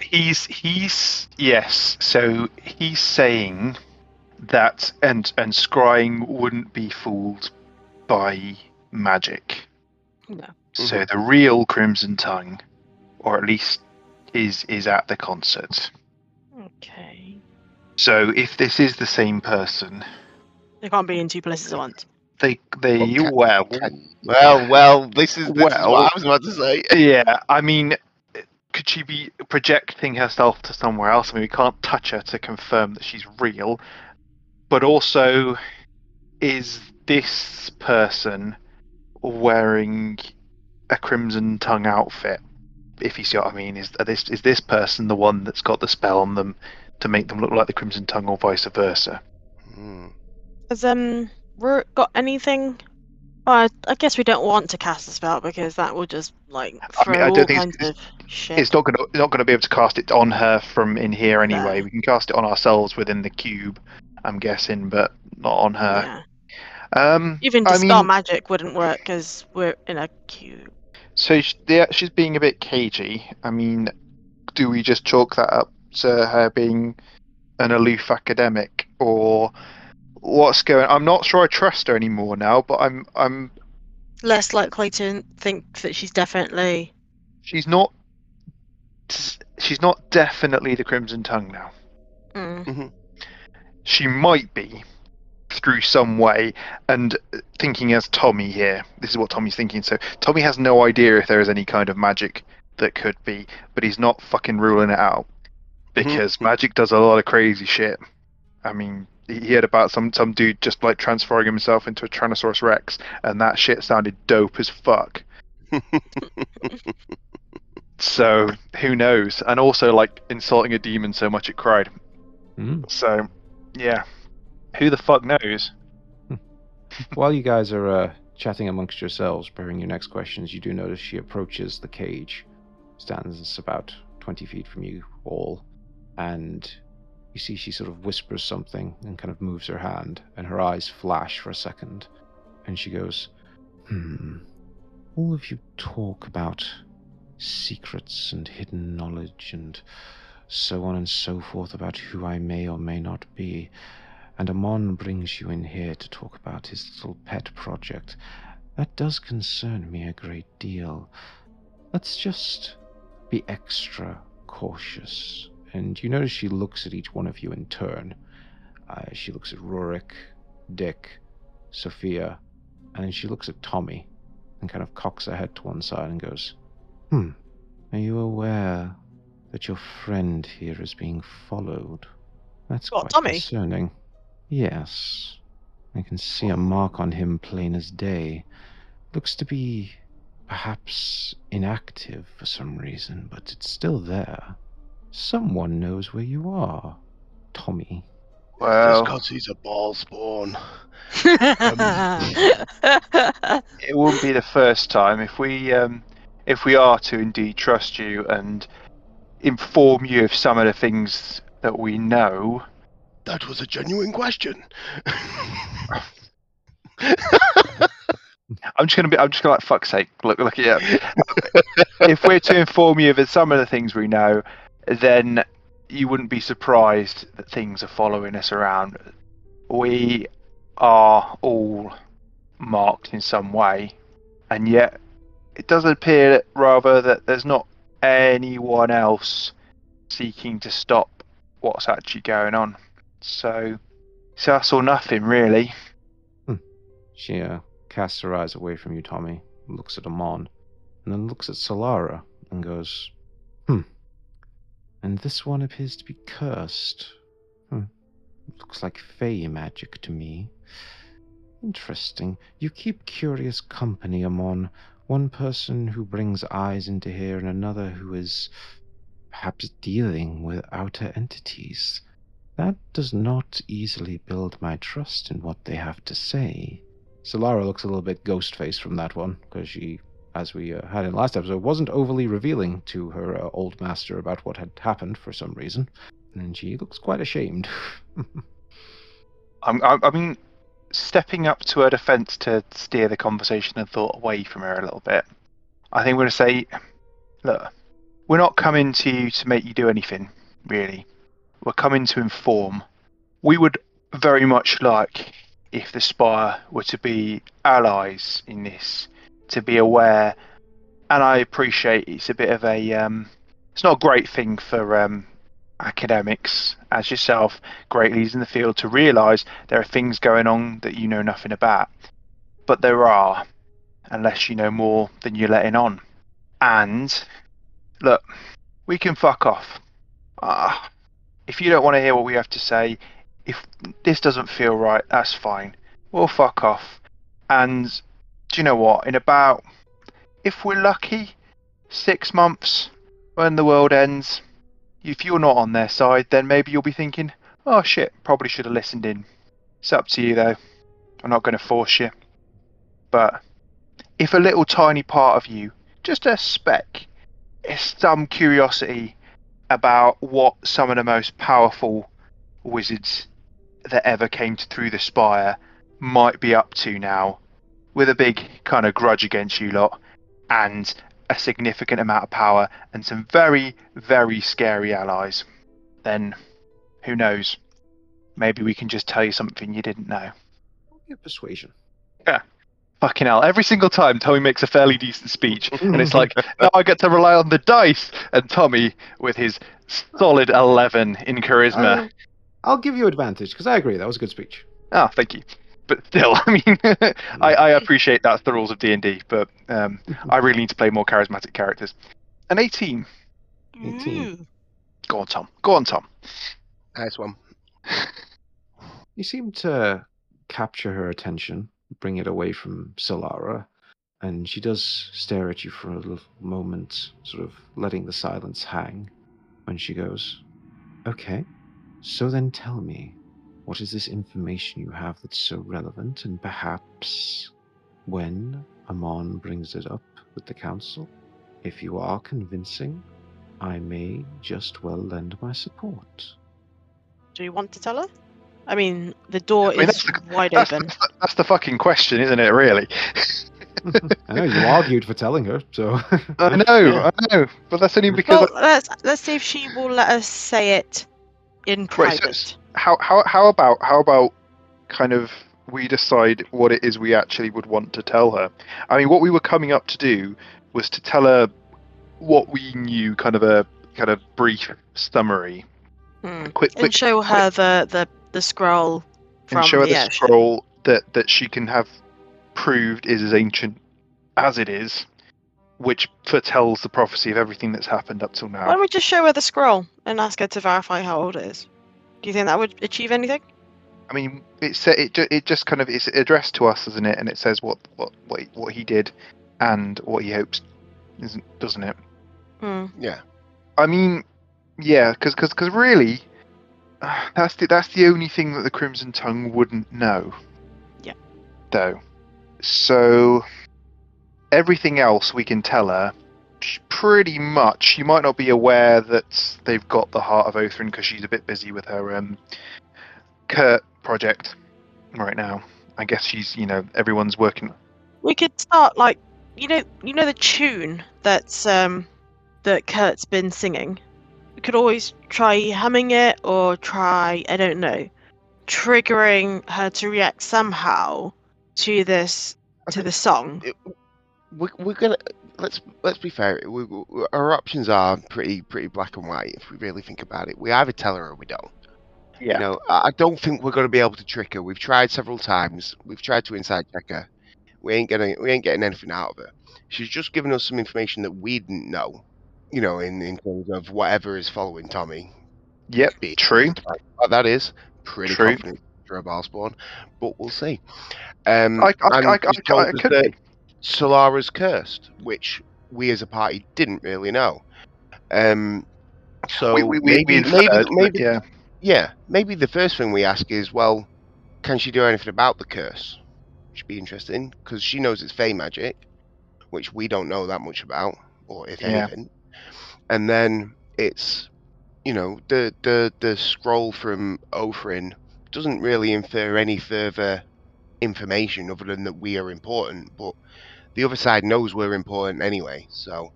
He's he's yes. So he's saying that and and scrying wouldn't be fooled by magic. No. So mm-hmm. the real Crimson Tongue, or at least is is at the concert. Okay. So if this is the same person, They can't be in two places at once. they they Well, well, Can- well, well, this is, this is Well- what I was about to say. yeah. I mean, could she be projecting herself to somewhere else? I mean, we can't touch her to confirm that she's real. But also, is this person wearing a Crimson Tongue outfit? If you see what I mean, is are this is this person the one that's got the spell on them to make them look like the Crimson Tongue, or vice versa? Hmm. Has um Rourke got anything? Well, I, I guess we don't want to cast a spell because that will just like I throw mean, I all don't think kinds it's- of shit. It's not gonna not gonna be able to cast it on her from in here anyway. No. We can cast it on ourselves within the cube, I'm guessing, but not on her. yeah. Um, Even I dispel mean- magic wouldn't work because we're in a cube. so sh yeah, she's being a bit cagey. I mean, do we just chalk that up to her being an aloof academic, or what's going? I'm not sure I trust her anymore now, but I'm I'm Less likely to think that she's definitely. she's not she's not definitely the Crimson Tongue now. Mm. She might be, through some way. And thinking as Tommy here, this is what Tommy's thinking. So Tommy has no idea if there is any kind of magic that could be, but he's not fucking ruling it out because magic does a lot of crazy shit. I mean, he he heard about some some dude just like transferring himself into a Tyrannosaurus Rex, and that shit sounded dope as fuck. So who knows? And also like insulting a demon so much it cried. Mm. So yeah, who the fuck knows? While you guys are uh, chatting amongst yourselves, preparing your next questions, you do notice she approaches the cage, stands about 20 feet from you all, and you see she sort of whispers something and kind of moves her hand, and her eyes flash for a second, and she goes, Hmm. All of you talk about secrets and hidden knowledge and so on and so forth about who I may or may not be. And Amon brings you in here to talk about his little pet project. That does concern me a great deal. Let's just be extra cautious. And you notice she looks at each one of you in turn. Uh, she looks at Rurik, Dick, Sophia, and then she looks at Tommy and kind of cocks her head to one side and goes, Hmm, are you aware that your friend here is being followed? That's What, quite Tommy? concerning. Yes. I can see a mark on him plain as day. Looks to be perhaps inactive for some reason, but it's still there. Someone knows where you are. Tommy. Just Well, because he's a Bhaalspawn. it wouldn't be the first time if we um, if we are to indeed trust you and inform you of some of the things that we know. That was a genuine question. I'm just gonna be. I'm just gonna like fuck's sake. Look, look at you. if we're to inform you of some of the things we know, then you wouldn't be surprised that things are following us around. We are all marked in some way, and yet it does appear that rather that there's not anyone else seeking to stop what's actually going on. So, so that's all nothing really. She uh, casts her eyes away from you, Tommy, looks at Amon, and then looks at Solara and goes, Hmm. And this one appears to be cursed. Hmm. Looks like fey magic to me. Interesting. You keep curious company, Amon. One person who brings eyes into here, and another who is perhaps dealing with outer entities. That does not easily build my trust in what they have to say. Solara looks a little bit ghost faced from that one because she, as we uh, had in last episode, wasn't overly revealing to her uh, old master about what had happened for some reason, and she looks quite ashamed. I'm, I, I mean, stepping up to her defence to steer the conversation and thought away from her a little bit. I think we're going to say, look, we're not coming to you to make you do anything, really. We're coming to inform. We would very much like if the Spire were to be allies in this, to be aware. And I appreciate it's a bit of a, um, it's not a great thing for um, academics as yourself, great leaders in the field, to realise there are things going on that you know nothing about. But there are, unless you know more than you're letting on. And look, we can fuck off. Ah, if you don't want to hear what we have to say, if this doesn't feel right, that's fine. We'll fuck off. And do you know what? In about, if we're lucky, six months, when the world ends, if you're not on their side, then maybe you'll be thinking, oh shit, probably should have listened in. It's up to you though. I'm not going to force you. But if a little tiny part of you, just a speck, is some curiosity about what some of the most powerful wizards that ever came through the spire might be up to now, with a big kind of grudge against you lot, and a significant amount of power and some very, very scary allies, then who knows? Maybe we can just tell you something you didn't know. Yeah, persuasion. Fucking hell, every single time Tommy makes a fairly decent speech, and it's like, now I get to rely on the dice, and Tommy, with his solid 11 in charisma. Uh, I'll give you advantage because I agree that was a good speech. Ah, thank you. But still, I mean, I, I appreciate that's the rules of D and D, but um, I really need to play more charismatic characters. An 18. 18. Go on, Tom. Go on, Tom. Nice one. You seem to capture her attention, bring it away from Solara, and she does stare at you for a little moment, sort of letting the silence hang, when she goes, Okay, so then tell me, what is this information you have that's so relevant, and perhaps when Amon brings it up with the council, if you are convincing, I may just well lend my support. Do you want to tell her? I mean, the door I mean, is that's the- wide That's, open. the- that's the fucking question, isn't it? Really? I know you argued for telling her, so I know, I know, but that's only because Well, let's let's see if she will let us say it in Right, so private. how how how about how about kind of we decide what it is we actually would want to tell her. I mean, what we were coming up to do was to tell her what we knew, kind of a kind of brief summary, Hmm. quick, quick And show her the the the scroll from and show her the the scroll that that she can have proved is as ancient as it is, which foretells the prophecy of everything that's happened up till now. Why don't we just show her the scroll and ask her to verify how old it is? Do you think that would achieve anything? I mean, it sa- it it just kind of it's addressed to us, isn't it? And it says what what what he, what he did and what he hopes, isn't doesn't it? Hmm. Yeah. I mean, yeah, because because really, that's the that's the only thing that the Crimson Tongue wouldn't know. Yeah. Though, so everything else we can tell her. Pretty much, she might not be aware that they've got the heart of Othrin because she's a bit busy with her um, Kurt project right now. I guess she's, you know, everyone's working. We could start like you know you know the tune that's um that Kurt's been singing. We could always try humming it or try I don't know triggering her to react somehow to this to the song. We're, we're gonna let's let's be fair. We, we, our options are pretty pretty black and white if we really think about it. We either tell her or we don't. Yeah. You know, I I don't think we're going to be able to trick her. We've tried several times. We've tried to inside check her. We ain't getting we ain't getting anything out of her. She's just giving us some information that we didn't know. You know, in in terms of whatever is following Tommy. Yep. Be- True. That is pretty True. confident for a Bhaalspawn, but we'll see. Um, I- I- I- I- I could be. Solara's cursed, which we as a party didn't really know. Um, so we, we, we, maybe, inferred, maybe, maybe, yeah. yeah, maybe the first thing we ask is, well, can she do anything about the curse? Should be interesting because she knows it's fey magic, which we don't know that much about, or if Yeah. anything. And then it's, you know, the the the scroll from Othrin doesn't really infer any further information other than that we are important, but the other side knows we're important anyway, so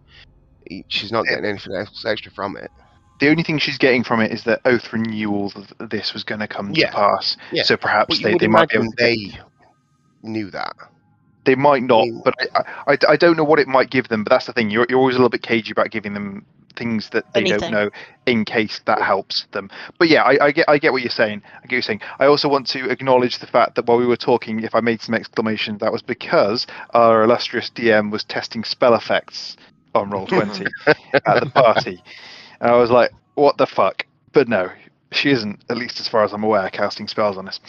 she's not getting anything else extra from it. The only thing she's getting from it is that Othrin knew all of this was going to come Yeah. to pass. Yeah. So perhaps they, they might be able to they knew that. They might not, mean- but I, I, I don't know what it might give them. But that's the thing. You're, you're always a little bit cagey about giving them things that they Anything. don't know in case that helps them. But yeah, I, I get I get what you're saying. I get what you're saying. I also want to acknowledge the fact that while we were talking, if I made some exclamation, that was because our illustrious DM was testing spell effects on roll twenty at the party, and I was like, what the fuck? But no, she isn't. At least as far as I'm aware, casting spells on us.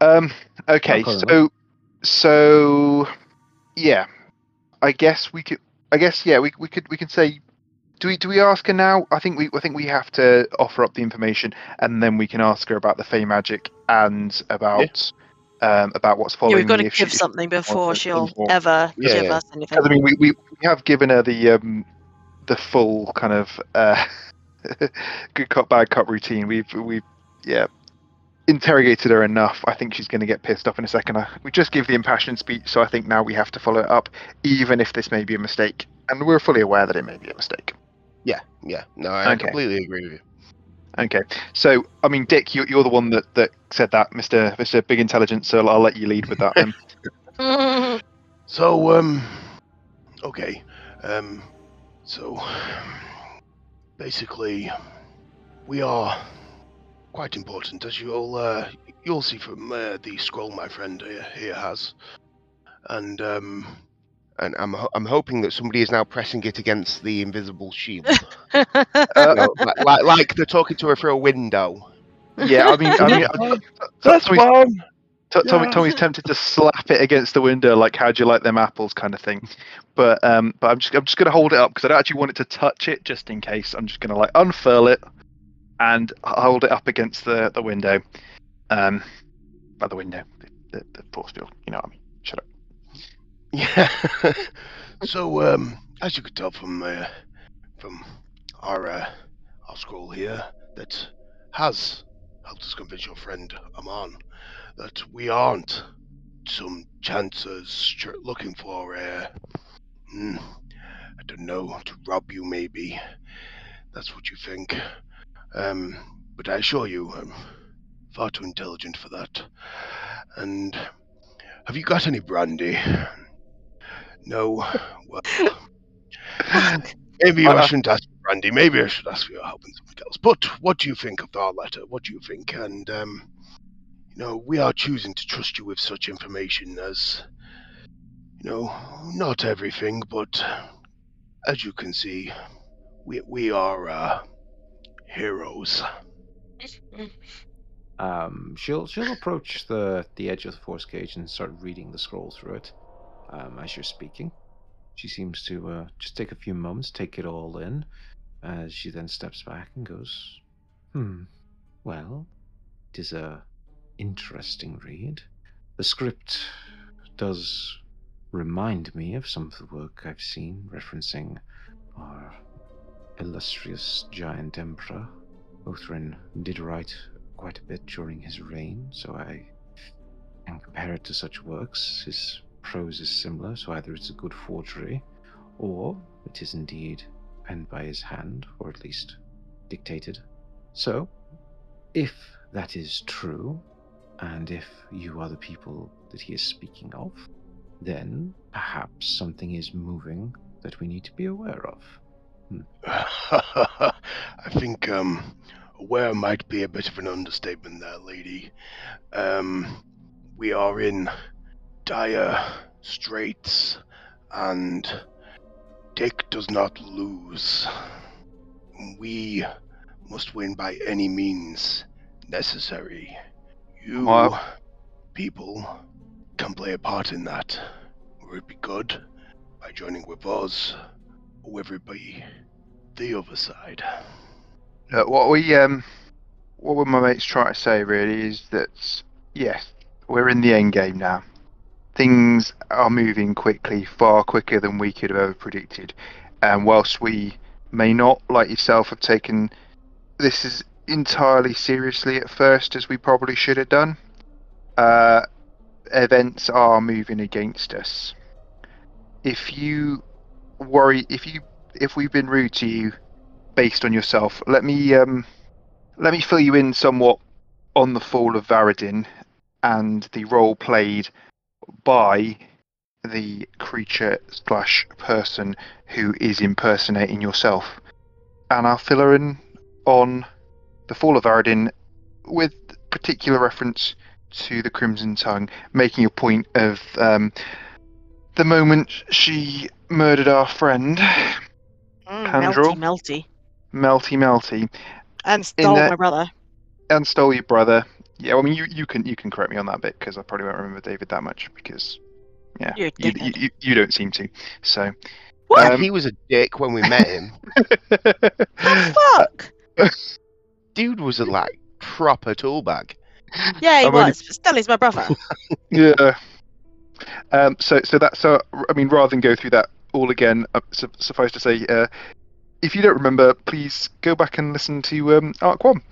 Um. Okay. Okay. So so yeah, I guess we could. I guess yeah, we we could we can say. Do we do we ask her now? I think we I think we have to offer up the information, and then we can ask her about the Fey magic and about um about what's following. Yeah, following. we've got me to if she- give something before wants she'll anything more. ever Yeah, give yeah. us anything. Because I mean, we, we, we have given her the um, the full kind of uh, good cop bad cop routine. We've we've yeah interrogated her enough. I think she's going to get pissed off in a second. Uh, We just give the impassioned speech, so I think now we have to follow it up, even if this may be a mistake, and we're fully aware that it may be a mistake. Yeah, yeah. No, I Okay. completely agree with you. Okay, so I mean, Dick, you, you're the one that, that said that, Mister Mister Big Intelligence. So I'll let you lead with that. Then. So, um, okay, um, so basically, we are quite important, as you'll uh, you'll see from uh, the scroll my friend here, here has. And um, And I'm ho- I'm hoping that somebody is now pressing it against the invisible shield. Uh, You like, like, like they're talking to her through a window. yeah, I mean, I mean, I- that's Tommy's, fine. T- Tommy, Yeah. Tommy's tempted to slap it against the window, like "How'd you like them apples?" kind of thing. But um, but I'm just I'm just gonna hold it up because I don't actually want it to touch it, just in case. I'm just gonna like unfurl it and h- hold it up against the the window. Um, by the window, the, the, the force field. You know what I mean? Shut up. Yeah. so, um, as you could tell from uh, from our uh, our scroll here, that has helped us convince your friend Amon that we aren't some chancers looking for uh, hmm, I don't know to rob you maybe. That's what you think. Um, but I assure you, I'm far too intelligent for that. And have you got any brandy? No. Well, maybe I Uh, shouldn't ask for brandy. Maybe I should ask for your help in something else. But what do you think of our letter? What do you think? And um, you know, we are choosing to trust you with such information as, you know, not everything, but as you can see, we we are uh, heroes. Um, she'll she'll approach the the edge of the force cage and start reading the scroll through it. Um, as you're speaking, she seems to uh, just take a few moments, take it all in, as she then steps back and goes, "Hmm. Well, it is a interesting read. The script does remind me of some of the work I've seen referencing our illustrious giant emperor. Othrin did write quite a bit during his reign, so I can compare it to such works. His prose is similar, so either it's a good forgery, or it is indeed penned by his hand, or at least dictated. So, if that is true, and if you are the people that he is speaking of, then perhaps something is moving that we need to be aware of. I think um, aware might be a bit of an understatement there, lady. Um, we are in dire straits, and Dick does not lose. We must win by any means necessary. You Wow. people can play a part in that. Would it be good by joining with us, or would it be the other side? Uh, what we um, what were my mates trying to say really is that yes, we're in the end game now. Things are moving quickly, far quicker than we could have ever predicted. And whilst we may not, like yourself, have taken this as entirely seriously at first as we probably should have done, uh, events are moving against us. If you worry, if you if we've been rude to you, based on yourself. Let me um, let me fill you in somewhat on the fall of Varadin and the role played by the creature slash person who is impersonating yourself, and I'll fill her in on the fall of Varadin with particular reference to the Crimson Tongue, making a point of um, the moment she murdered our friend, Mm, Pandrel? melty, melty. Melty Melty, And stole that- my brother. and stole your brother. Yeah, I mean, you, you can you can correct me on that bit because I probably won't remember David that much because yeah, You're you, you, dickhead. you, you don't seem to. So What? Um, he was a dick when we met him. The fuck? Dude was a like proper tool bag. Yeah, he I'm was. But still, he's my brother. yeah. Um. So so that so I mean, rather than go through that all again, uh, su- suffice to say, uh, if you don't remember, please go back and listen to um, Arc One,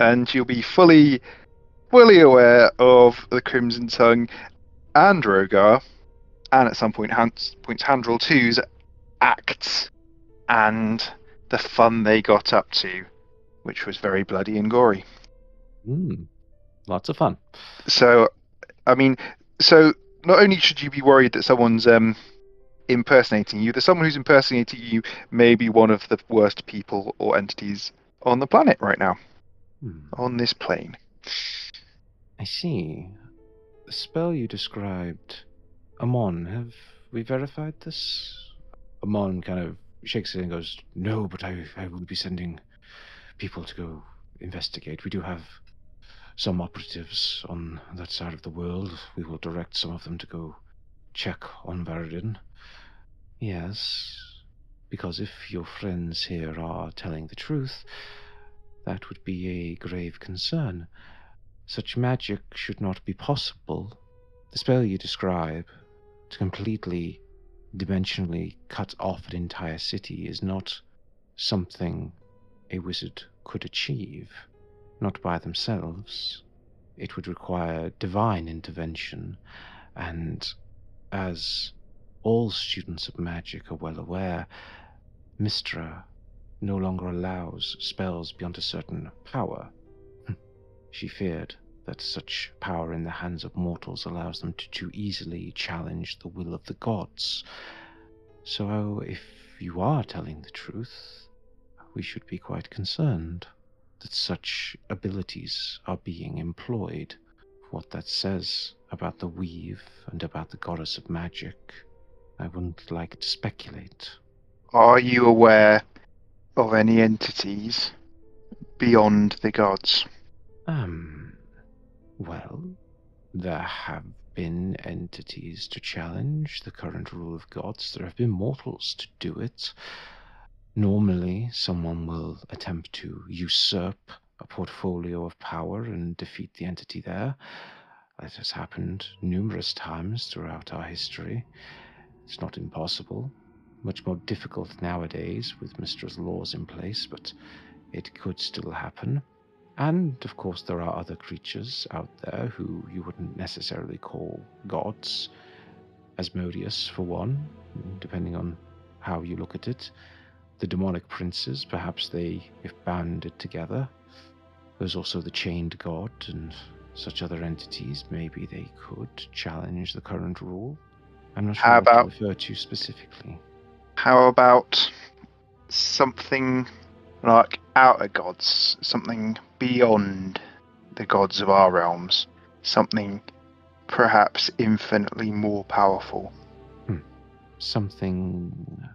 and you'll be fully fully aware of the Crimson Tongue and Rogar, and at some point Hans, points Handrel 2's acts and the fun they got up to, which was very bloody and gory. Hmm. Lots of fun. So, I mean, so not only should you be worried that someone's um, impersonating you, that someone who's impersonating you may be one of the worst people or entities on the planet right now, Hmm. on this plane. I see. The spell you described, Amon, have we verified this? Amon kind of shakes it and goes, No, but I, I will be sending people to go investigate. We do have some operatives on that side of the world. We will direct some of them to go check on Varadin. Yes, because if your friends here are telling the truth, that would be a grave concern. Such magic should not be possible. The spell you describe, to completely dimensionally cut off an entire city, is not something a wizard could achieve, not by themselves. It would require divine intervention, and as all students of magic are well aware, Mystra no longer allows spells beyond a certain power. Hmm. She feared that such power in the hands of mortals allows them to too easily challenge the will of the gods. So, if you are telling the truth, we should be quite concerned that such abilities are being employed. What that says about the weave and about the goddess of magic, I wouldn't like to speculate. Are you aware of any entities beyond the gods? Um, well, there have been entities to challenge the current rule of gods. There have been mortals to do it. Normally, someone will attempt to usurp a portfolio of power and defeat the entity there. That has happened numerous times throughout our history. It's not impossible. Much more difficult nowadays with Mystra's laws in place, but it could still happen. And of course, there are other creatures out there who you wouldn't necessarily call gods. Asmodeus, for one, depending on how you look at it. The demonic princes, perhaps they, if banded together. There's also the chained god and such other entities. Maybe they could challenge the current rule. I'm not sure How what to about- refer to specifically. How about something like outer gods, something beyond the gods of our realms, something perhaps infinitely more powerful? Hmm. Something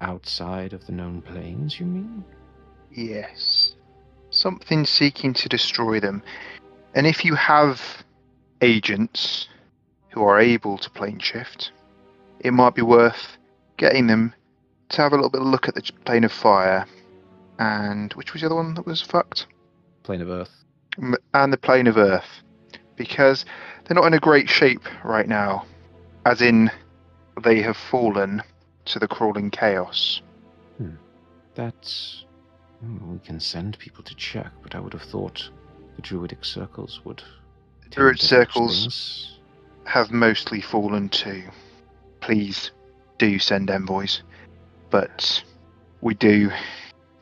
outside of the known planes, you mean? Yes. Something seeking to destroy them. And if you have agents who are able to plane shift, it might be worth getting them to have a little bit of a look at the plane of fire. And which was the other one that was fucked? Plane of Earth. And the plane of Earth. Because they're not in a great shape right now. As in, they have fallen to the crawling chaos. That's. Hmm, We can send people to check, but I would have thought the druidic circles would. Druid circles- have mostly fallen too. Please do send envoys. But we do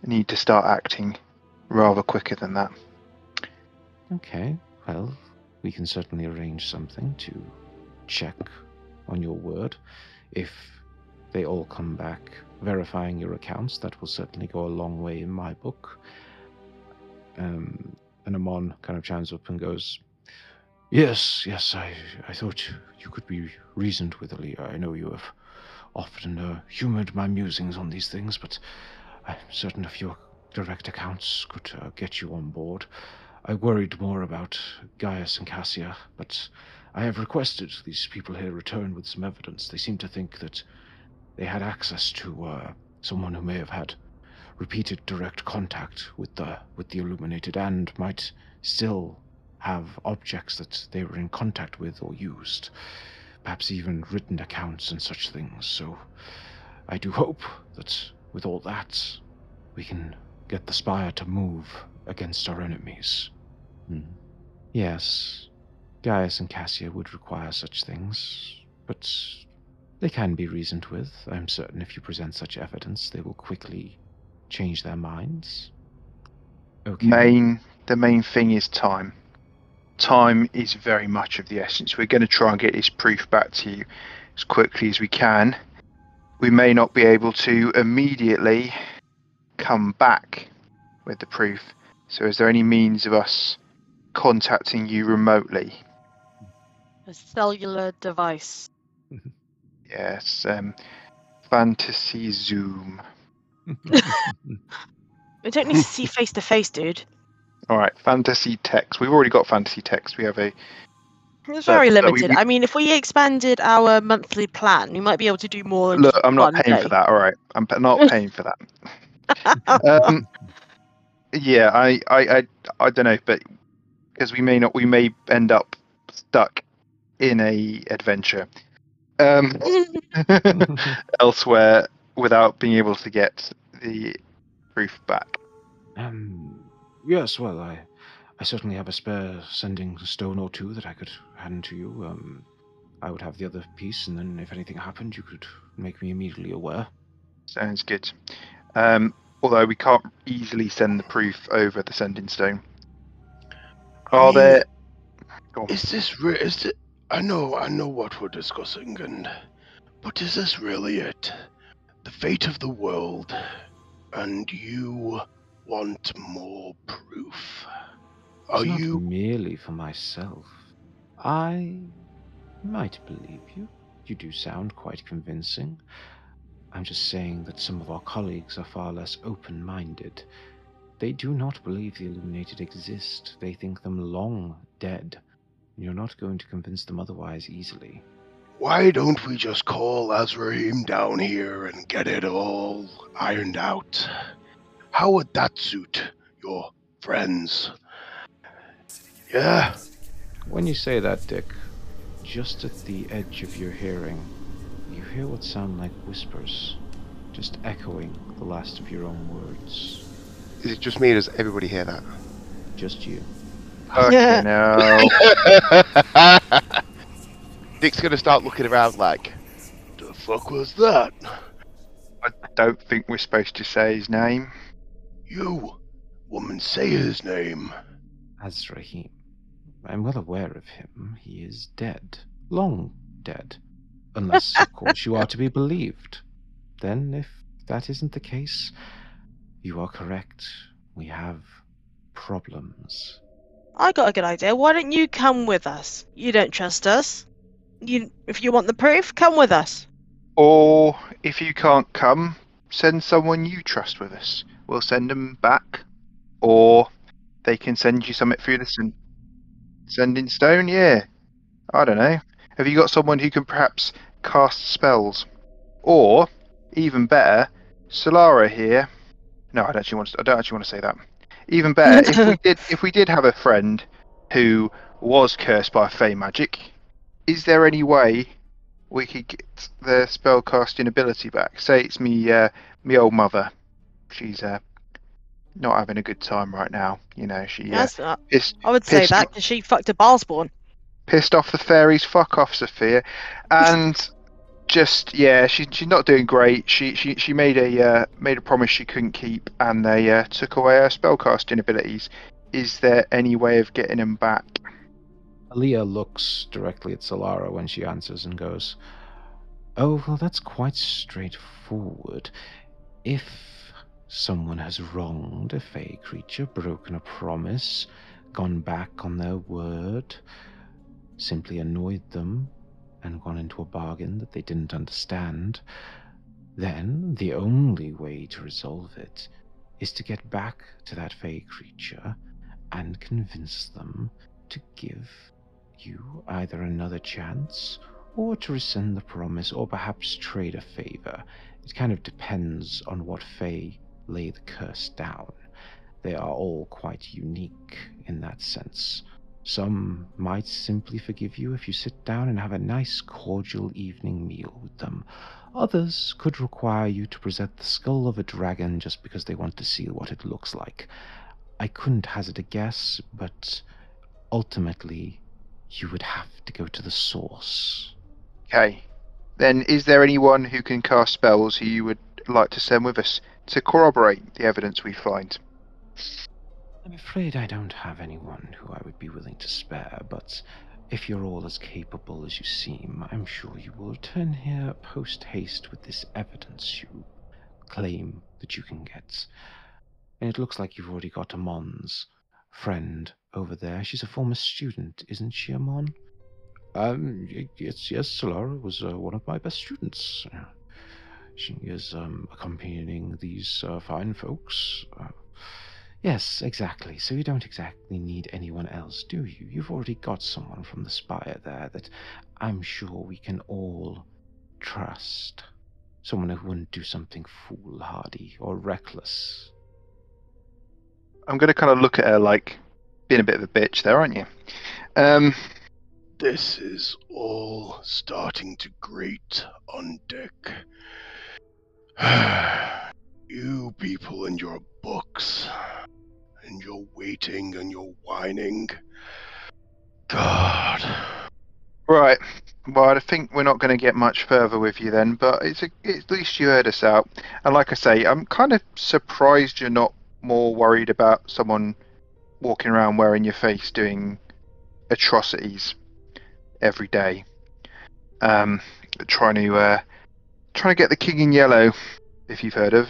need to start acting rather quicker than that. Okay, well, we can certainly arrange something to check on your word. If they all come back verifying your accounts, that will certainly go a long way in my book. Um, and Amon kind of chimes up and goes, Yes, yes, I, I thought you could be reasoned with, Aaliyah. I know you have often uh, humored my musings on these things, but I'm certain if your direct accounts could uh, get you on board. I worried more about Gaius and Cassia, but I have requested these people here return with some evidence. They seem to think that they had access to uh, someone who may have had repeated direct contact with the with the illuminated and might still have objects that they were in contact with or used, perhaps even written accounts and such things. So I do hope that with all that, we can get the spire to move against our enemies. Hmm. Yes, Gaius and Cassia would require such things, but they can be reasoned with. I'm certain if you present such evidence, they will quickly change their minds. Okay. Main the main thing is time. Time is very much of the essence. We're going to try and get this proof back to you as quickly as we can. We may not be able to immediately come back with the proof. So, is there any means of us contacting you remotely? A cellular device. Yes, um, Fantasy Zoom. We don't need to see face to face, dude. All right, Fantasy Text. We've already got Fantasy Text. We have a It's But- very but we- limited. we- I mean, if we expanded our monthly plan, we might be able to do more. than look. I'm not paying day. for that. All right, I'm not paying for that. Um, yeah, I, I, I, I don't know, but because we may not, we may end up stuck in a adventure um, elsewhere without being able to get the proof back. Um, yes, well, I, I certainly have a spare sending stone or two that I could hand to you. Um, I would have the other piece, and then if anything happened, you could make me immediately aware. Sounds good. Um, although we can't easily send the proof over the sending stone. Are mean, there? Go on. Is this re- is it? I know, I know what we're discussing, and but is this really it? The fate of the world, and you want more proof? Are It's not you? merely for myself. I might believe you. You do sound quite convincing. I'm just saying that some of our colleagues are far less open minded. They do not believe the Illuminated exist. They think them long dead. You're not going to convince them otherwise easily. Why don't we just call Azraim down here and get it all ironed out? How would that suit your friends? Yeah, When you say that, Dick, just at the edge of your hearing, you hear what sound like whispers, just echoing the last of your own words. Is it just me or does everybody hear that? Just you. Okay, no. Dick's gonna start looking around like, the fuck was that? I don't think we're supposed to say his name. You, woman, say his name. Azrahim. I'm well aware of him. He is dead. Long dead. Unless, of course, you are to be believed. Then, if that isn't the case, you are correct. We have problems. I got a good idea. Why don't you come with us? You don't trust us. You, if you want the proof, come with us. Or if you can't come, send someone you trust with us. We'll send them back. Or they can send you something through the sen- sending stone. Yeah, I don't know. Have you got someone who can perhaps cast spells? Or even better, Solara here. No, I don't actually want. To, I don't actually want to say that. Even better, if we did, if we did have a friend who was cursed by fey magic, is there any way we could get the spellcasting ability back? Say it's me, uh, me old mother. She's uh, not having a good time right now. You know, she uh, That's not. pissed I would say pissed that because she fucked a Bhaalspawn. pissed off the fairies. Fuck off, Sophia. And just yeah, she she's not doing great. She she she made a uh, made a promise she couldn't keep, and they uh, took away her spellcasting abilities. Is there any way of getting them back? Aaliyah looks directly at Solara when she answers and goes, Oh, well, that's quite straightforward. If someone has wronged a fey creature, broken a promise, gone back on their word, simply annoyed them, and gone into a bargain that they didn't understand, then the only way to resolve it is to get back to that fey creature and convince them to give you either another chance or to rescind the promise or perhaps trade a favor. It kind of depends on what Fae lay the curse down. They are all quite unique in that sense. Some might simply forgive you if you sit down and have a nice, cordial evening meal with them. Others could require you to present the skull of a dragon just because they want to see what it looks like. I couldn't hazard a guess, but ultimately, you would have to go to the source. Okay. Then is there anyone who can cast spells who you would like to send with us to corroborate the evidence we find? I'm afraid I don't have anyone who I would be willing to spare, but if you're all as capable as you seem, I'm sure you will return here post haste with this evidence you claim that you can get. And it looks like you've already got Amon's friend over there. She's a former student, isn't she, Amon? Um, yes, yes, Solara was uh, one of my best students. She is um, accompanying these uh, fine folks. Uh, yes, exactly. So you don't exactly need anyone else, do you? You've already got someone from the Spire there that I'm sure we can all trust. Someone who wouldn't do something foolhardy or reckless. I'm going to kind of look at her like being a bit of a bitch there, aren't you? Um, This is all starting to grate on Dick. you people and your books, and your waiting and your whining. God. right. Well, I think we're not going to get much further with you then, but it's a, at least you heard us out. And like I say, I'm kind of surprised you're not more worried about someone walking around wearing your face doing atrocities every day. Um, trying to uh, trying to get the King in Yellow, if you've heard of,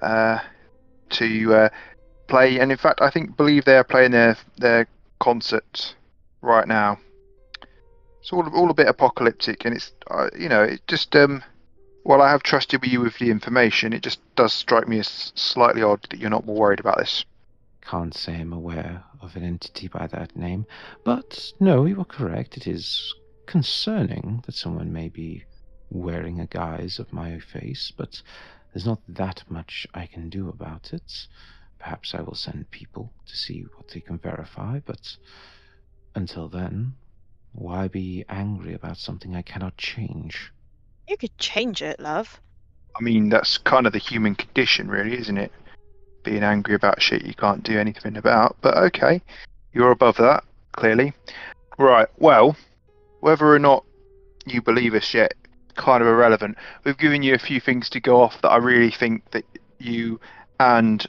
uh, to uh, play. And in fact, I think believe they are playing their their concert right now. It's all all a bit apocalyptic, and it's uh, you know it just um. While I have trusted you with the information, it just does strike me as slightly odd that you're not more worried about this. Can't say I'm aware of an entity by that name, but no, you are correct. It is concerning that someone may be wearing a guise of my face, but there's not that much I can do about it. Perhaps I will send people to see what they can verify, but until then, why be angry about something I cannot change? You could change it, love. I mean, that's kind of the human condition, really, isn't it? Being angry about shit you can't do anything about. But okay, you're above that, clearly. Right, well, whether or not you believe us yet, kind of irrelevant. We've given you a few things to go off that I really think that you and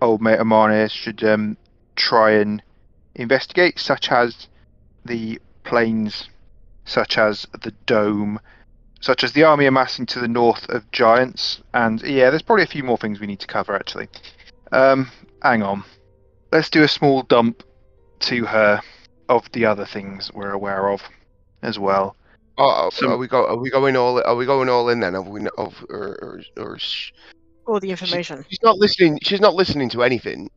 old mate Amane should um, try and investigate, such as the planes, such as the dome, such as the army amassing to the north of giants, and yeah, there's probably a few more things we need to cover actually. Um, hang on, let's do a small dump to her of the other things we're aware of as well. Oh, So- are we go? Are we going all? Are we going all in then? Have we? n- Of or or, or sh- All the information. she's not listening. She's not listening to anything.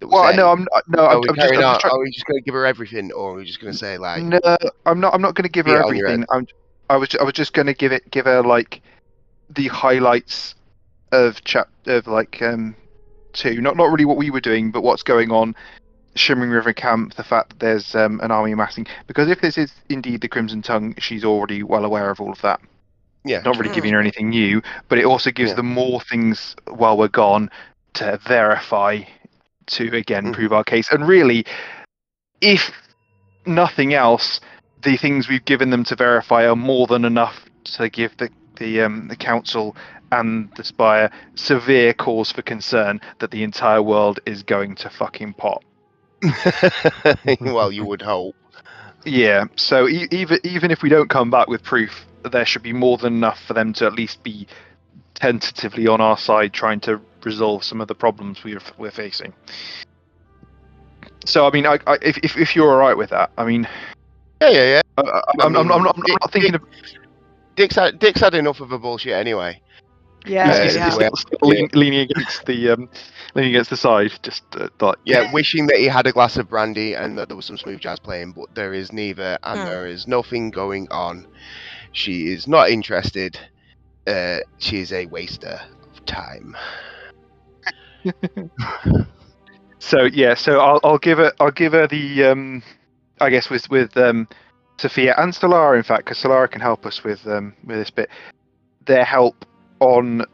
We Well, say. no, I'm no, Are I'm, we I'm just, I'm just trying, Are we just going to give her everything, or are we just going to say like? No, I'm not. I'm not going to give her Yeah, on your everything. I'm. I was. I was just going to give it. Give her like the highlights of chap of like um two. Not not really what we were doing, but what's going on. Shimmering River Camp. The fact that there's um, an army amassing. Because if this is indeed the Crimson Tongue, she's already well aware of all of that. Yeah. Not really giving her anything new, but it also gives Yeah. them more things while we're gone to verify to again Mhm. prove our case. And really, if nothing else, the things we've given them to verify are more than enough to give the the um, the council and the spire severe cause for concern that the entire world is going to fucking pot. well, you would hope. Yeah. So e- even even if we don't come back with proof, there should be more than enough for them to at least be tentatively on our side, trying to resolve some of the problems we're we're facing. So I mean, I, I, if, if if you're all right with that, I mean, Yeah, yeah, yeah. I, I, I'm, I'm, I'm not, I'm not thinking of Dick's had, Dick's had enough of a bullshit anyway. Yeah, he's, Yeah, he's still, still leaning, leaning against the um, leaning against the side, just uh, like Yeah, wishing that he had a glass of brandy and that there was some smooth jazz playing, but there is neither, and Hmm. there is nothing going on. She is not interested. Uh, she is a waster of time. So yeah, so I'll I'll give her I'll give her the um, I guess with with um, Sophia and Solara in fact because Solara can help us with um with this bit. Their help on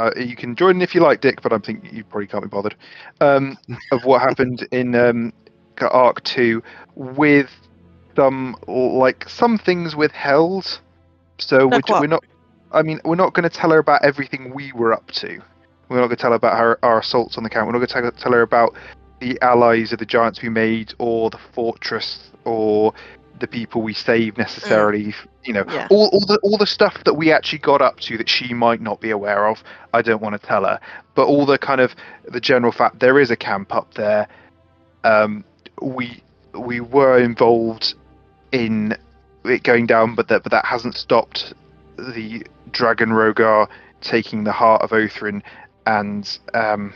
uh, you can join if you like, Dick, but I think you probably can't be bothered. Um, of what happened in um, Arc Two with some like some things withheld. So we're, Like ju- we're not. I mean, we're not going to tell her about everything we were up to. We're not going to tell her about our, our assaults on the camp. We're not going to tell, tell her about the allies of the giants we made, or the fortress, or the people we save necessarily. You know, Yeah. all, all the all the stuff that we actually got up to that she might not be aware of. I don't want to tell her, but all the kind of the general fact there is a camp up there. Um, we we were involved in it going down, but that but that hasn't stopped the Dragon Rogar taking the heart of Othrin, and um,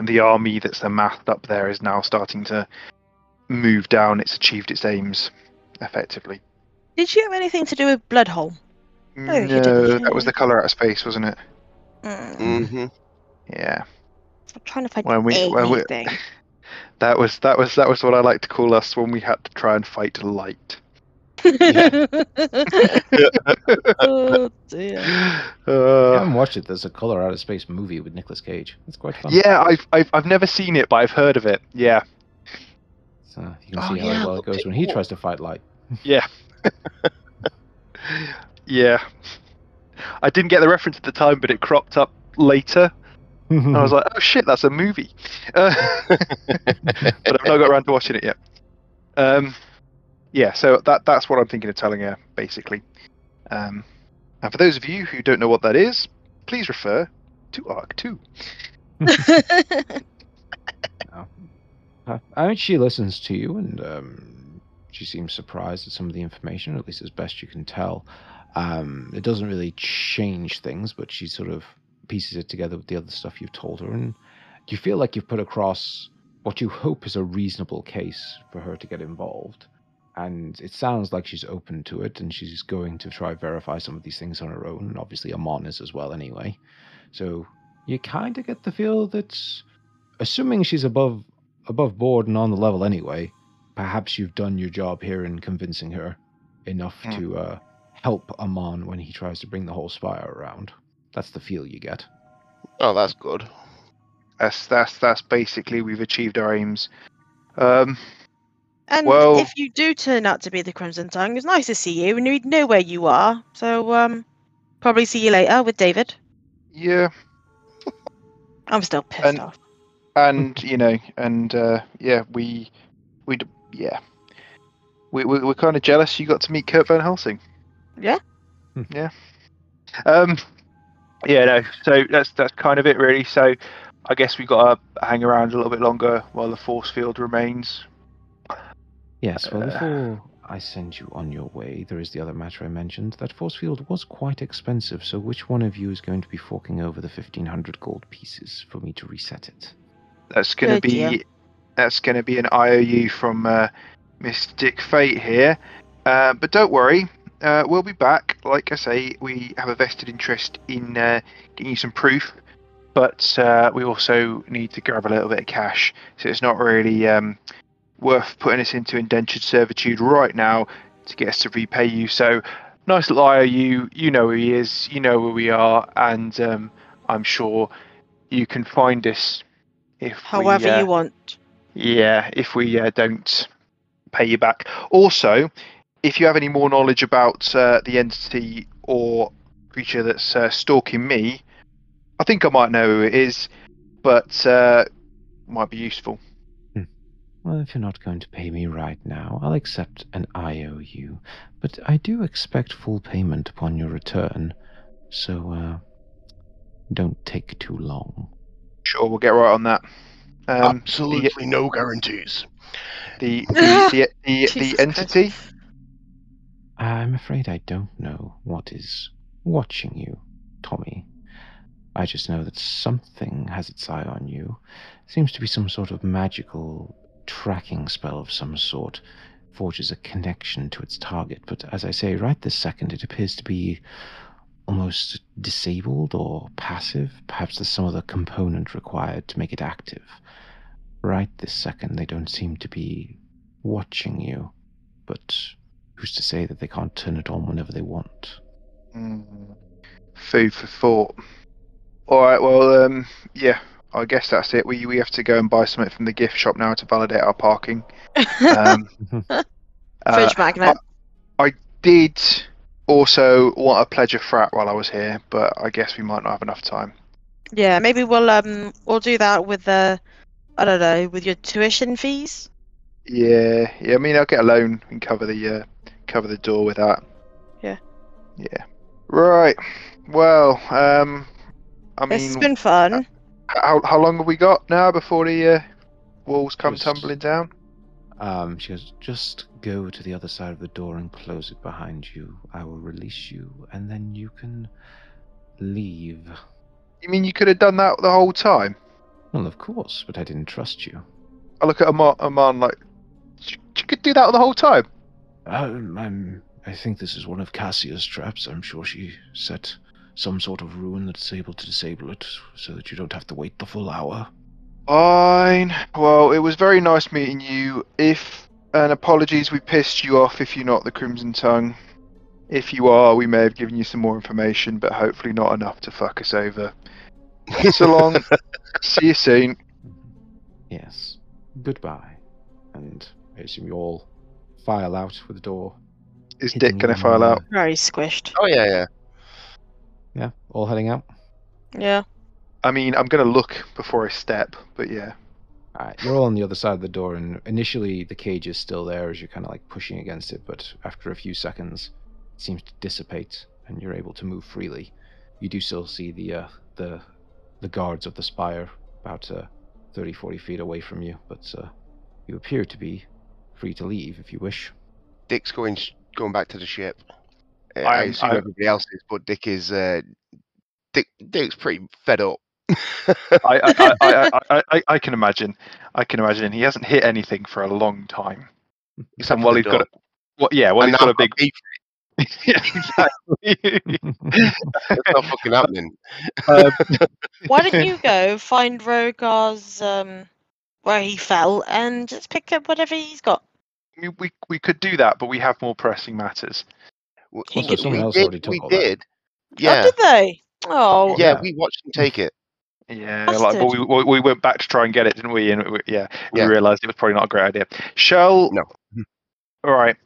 the army that's amassed up there is now starting to move down. It's achieved its aims effectively. Did you have anything to do with Bloodhole? Oh, you no, did, that was the color out of space, wasn't it? Mm. hmm Yeah, I'm trying to find When we- when we- that was that was that was what I like to call us when we had to try and fight light. oh dear. I Uh, haven't watched it. There's a Color Out of Space movie with Nicolas Cage. It's quite fun. yeah, I've, I've I've never seen it, but I've heard of it. Yeah, So you can Oh, see how yeah, well it goes when he people- tries to fight light. yeah, yeah. I didn't get the reference at the time, but it cropped up later, and I was like, "Oh shit, that's a movie." Uh, but I've not got around to watching it yet. Um, yeah, so that that's what I'm thinking of telling her, basically. Um, and for those of you who don't know what that is, please refer to Arc Two. Uh, I mean, she listens to you, and um, she seems surprised at some of the information, at least as best you can tell. Um, it doesn't really change things, but she sort of pieces it together with the other stuff you've told her, and you feel like you've put across what you hope is a reasonable case for her to get involved. And it sounds like she's open to it, and she's going to try verify some of these things on her own, and obviously Amon is as well, anyway. So you kind of get the feel that, assuming she's above above board and on the level anyway, perhaps you've done your job here in convincing her enough Hmm. to uh, help Amon when he tries to bring the whole spire around. That's the feel you get. Oh, that's good. That's that's that's basically we've achieved our aims. Um, and Well- if you do turn out to be the Crimson Tongue, it's nice to see you, and we know where you are. So um, probably see you later with David. yeah, I'm still pissed And- off. And you know, and uh, yeah, we we yeah, we, we we're kind of jealous you got to meet Kurt Van Helsing. Yeah. Hmm. Yeah. Um. Yeah. No. So that's that's kind of it, really. So I guess we've got to hang around a little bit longer while the force field remains. Yes, well, Uh, before I send you on your way, there is the other matter I mentioned. That force field was quite expensive, so which one of you is going to be forking over the 1500 gold pieces for me to reset it? That's going to be that's going to be an IOU from uh, Dick Fate here. Uh, but don't worry, uh, we'll be back. Like I say, we have a vested interest in uh, getting you some proof, but uh, we also need to grab a little bit of cash. So it's not really um, worth putting us into indentured servitude right now to get us to repay you. So nice little IOU. You know who he is. You know where we are, and um, I'm sure you can find us if we, However uh, you want. yeah, if we uh, don't pay you back. Also, if you have any more knowledge about uh, the entity or creature that's uh, stalking me, I think I might know who it is, but uh, might be useful. Well, if you're not going to pay me right now, I'll accept an IOU, but I do expect full payment upon your return, so uh, don't take too long. Sure, we'll get right on that. Um, Absolutely no guarantees. the the the, the, the, entity. Christ. I'm afraid I don't know what is watching you, Tommy. I just know that something has its eye on you. Seems to be some sort of magical tracking spell of some sort. Forges a connection to its target, but as I say, right this second, it appears to be almost disabled or passive. Perhaps there's some other component required to make it active. Right this second, they don't seem to be watching you, but who's to say that they can't turn it on whenever they want? Mm, food for thought. All right. Well, um, yeah. I guess that's it. We we have to go and buy something from the gift shop now to validate our parking. Um, uh, Fridge magnet. I did also want a pledge of frat while I was here, but I guess we might not have enough time. Yeah, maybe we'll um we'll do that with the I don't know with your tuition fees. Yeah, yeah. I mean, I'll get a loan and cover the uh, cover the door with that. Yeah. Yeah. Right. Well, um, I This has been fun. how how long have we got now before the uh, walls come Just- tumbling down? Um, she goes, just go to the other side of the door and close it behind you. I will release you, and then you can leave. You mean you could have done that the whole time? Well, of course, but I didn't trust you. I look at Amon, Amon like, you, could do that the whole time. Um, I'm. I think this is one of Cassia's traps. I'm sure she set some sort of ruin that's able to disable it, so that you don't have to wait the full hour. Fine. Well, it was very nice meeting you. If and apologies, we pissed you off. If you're not the Crimson Tongue, if you are, we may have given you some more information, but hopefully not enough to fuck us over. So long. See you soon. Yes. Goodbye. And I assume you all file out with the door. Is hitting Dick gonna file on out? Very squished. Oh yeah, yeah. Yeah, all heading out. Yeah. I mean, I'm gonna look before I step, but yeah. Alright, you're all on the other side of the door, and initially the cage is still there as you're kind of like pushing against it, but after a few seconds, it seems to dissipate, and you're able to move freely. You do still see the uh, the the guards of the spire about uh, 30, 40 feet away from you, but uh, you appear to be free to leave if you wish. Dick's going sh- going back to the ship. Uh, I I'm- assume I- everybody else is, but Dick is. Uh, Dick Dick's pretty fed up. I, I, I, I, I, I, I can imagine. I can imagine. He hasn't hit anything for a long time. Except And while the he's got door. a, well, yeah, well, And he's now got a I've big. beef. yeah, exactly. It's not fucking happening. um, Why don't you go find Rogar's um where he fell and just pick up whatever he's got? we, we we could do that, but we have more pressing matters. W- He we could- we else did, already took we all that. did. Oh, Yeah, did they? Oh, yeah, Yeah. we watched them take it. Yeah, like, but we, we we went back to try and get it, didn't we? And we, yeah, we Yeah. realised it was probably not a great idea. Shall No. All right.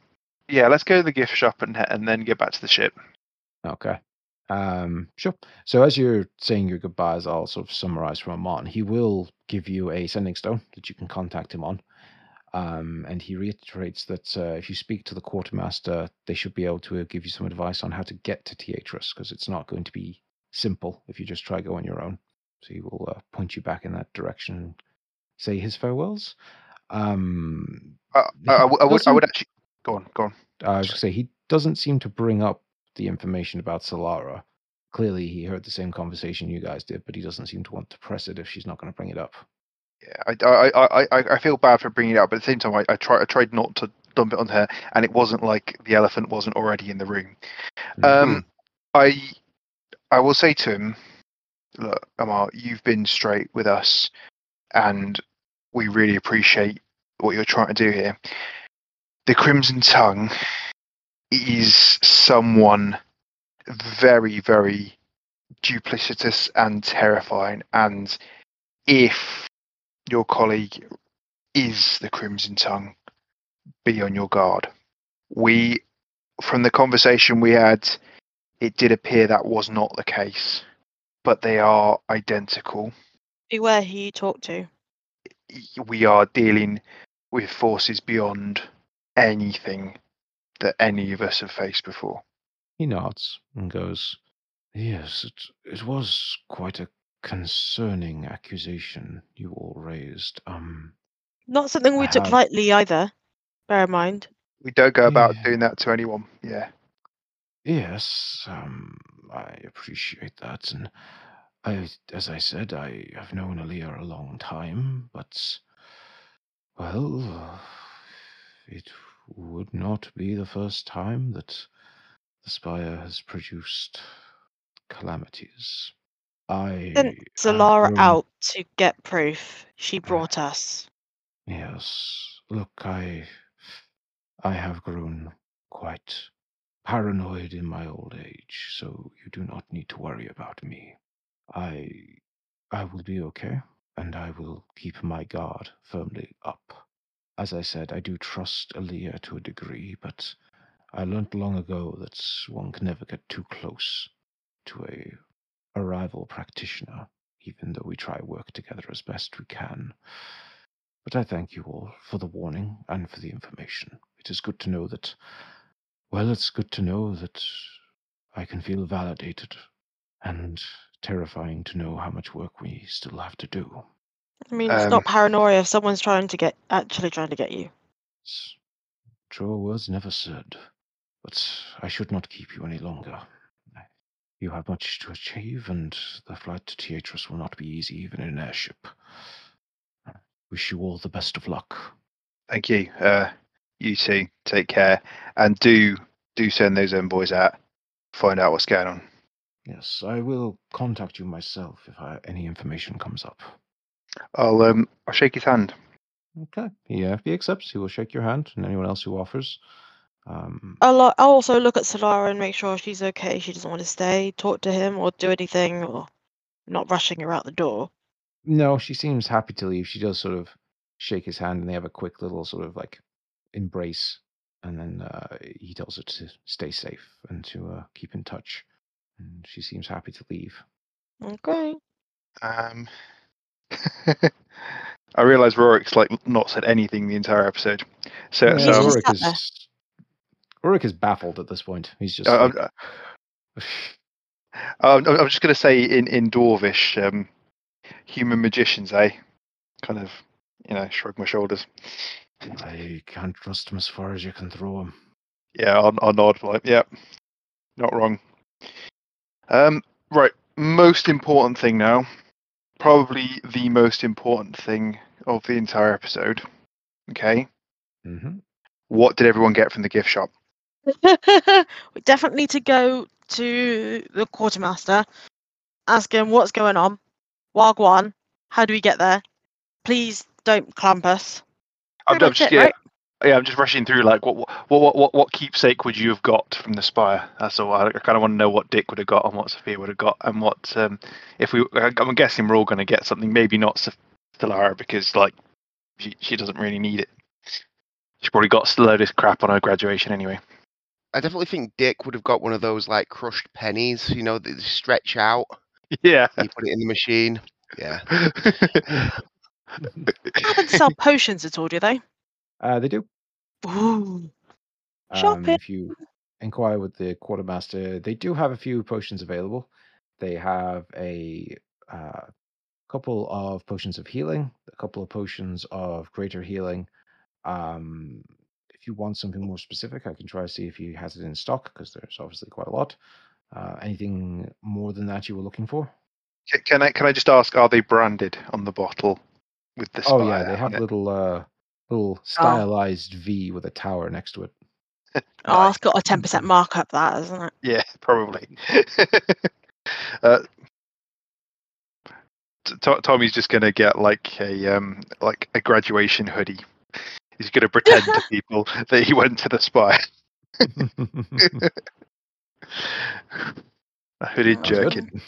Yeah, let's go to the gift shop and and then get back to the ship. Okay. Um, sure. So as you're saying your goodbyes, I'll sort of summarize from Amon. He will give you a sending stone that you can contact him on. Um, and he reiterates that uh, if you speak to the quartermaster, they should be able to uh, give you some advice on how to get to Teatris, because it's not going to be simple if you just try go on your own. So he will uh, point you back in that direction and say his farewells. Um, I, I, I would- I would I would actually go on go on. I was going to say he doesn't seem to bring up the information about Solara. Clearly, he heard the same conversation you guys did, but he doesn't seem to want to press it if she's not going to bring it up. Yeah, I, I, I, I, I feel bad for bringing it up, but at the same time, I, I try I tried not to dump it on her, and it wasn't like the elephant wasn't already in the room. Um, I I will say to him, look, Amar, you've been straight with us, and we really appreciate what you're trying to do here. The Crimson Tongue is someone very, very duplicitous and terrifying, and if your colleague is the Crimson Tongue, be on your guard. We, from the conversation we had, it did appear that was not the case, but they are identical. beware who you talk to. We are dealing with forces beyond anything that any of us have faced before. He nods and goes, Yes, it, it was quite a concerning accusation you all raised. Um, Not something we I took have- lightly either. Bear in mind. We don't go about Yeah. doing that to anyone. Yeah. Yes, um, I appreciate that, and I, as I said, I have known Aaliyah a long time, but well, it would not be the first time that the Spire has produced calamities. I Sent Solara grown- out to get proof. She brought us. Yes. Look, I I have grown quite paranoid in my old age, so you do not need to worry about me. I I will be okay, and I will keep my guard firmly up. As I said, I do trust Aaliyah to a degree, but I learnt long ago that one can never get too close to a a rival practitioner, even though we try work together as best we can. But I thank you all for the warning and for the information. It is good to know that, well, it's good to know that I can feel validated and terrifying to know how much work we still have to do. I mean, it's Um, not paranoia if someone's trying to get actually trying to get you. It's truer words never said, but I should not keep you any longer. You have much to achieve, and the flight to Teatris will not be easy, even in an airship. Wish you all the best of luck. Thank you. Uh, you too. Take care, and do do send those envoys out. Find out what's going on. Yes, I will contact you myself if I, any information comes up. I'll um I'll shake his hand. Okay. Yeah, if he accepts, he will shake your hand, and anyone else who offers. Um, I'll, I'll also look at Solara and make sure she's okay. She doesn't want to stay, talk to him, or do anything, or not rushing her out the door. no, she seems happy to leave. She does sort of shake his hand, and they have a quick little sort of like embrace, and then uh, he tells her to stay safe and to uh, keep in touch. And she seems happy to leave. Okay. Um, I realise Rorik's like not said anything the entire episode. So, Yeah, He's so I'm- just Ulrich sat there. is Ulrich is baffled at this point. He's just. I'm, like, I'm, I'm just going to say in in Dwarvish, um, human magicians, eh? Kind of, you know, shrug my shoulders. I can't trust him as far as you can throw him. Yeah, I'll, I'll nod. Like, yeah, not wrong. Um, right. Most important thing now, probably the most important thing of the entire episode. Okay, Mm-hmm. what did everyone get from the gift shop? we definitely need to go to the quartermaster, ask him what's going on. Wagwan, how do we get there? Please don't clamp us. I'm, I'm just it, yeah, right? yeah, I'm just rushing through. Like, what, what, what, what, what keepsake would you have got from the spire? That's all. I, I kind of want to know what Dick would have got and what Sophia would have got, and what um, if we. I- I'm guessing we're all going to get something. Maybe not Sof- Stellara because like she she doesn't really need it. She probably got a load of crap on her graduation anyway. I definitely think Dick would have got one of those like crushed pennies, you know, that stretch out. Yeah. You put it in the machine. Yeah. haven't sell potions at all, do they? Uh, they do. Ooh. Um, Shopping. if you inquire with the quartermaster, they do have a few potions available. They have a uh, couple of potions of healing, a couple of potions of greater healing. Um, if you want something more specific, I can try to see if he has it in stock because there's obviously quite a lot. Uh, anything more than that you were looking for? Can I can I just ask, are they branded on the bottle with the spire Oh yeah, they on have it? little uh, little stylized V with a tower next to it. Oh, it's got a ten percent markup, that isn't it? Yeah, probably. uh, T- Tommy's just gonna get like a um like a graduation hoodie. He's gonna pretend to people that he went to the spire. a hooded Sounds jerkin.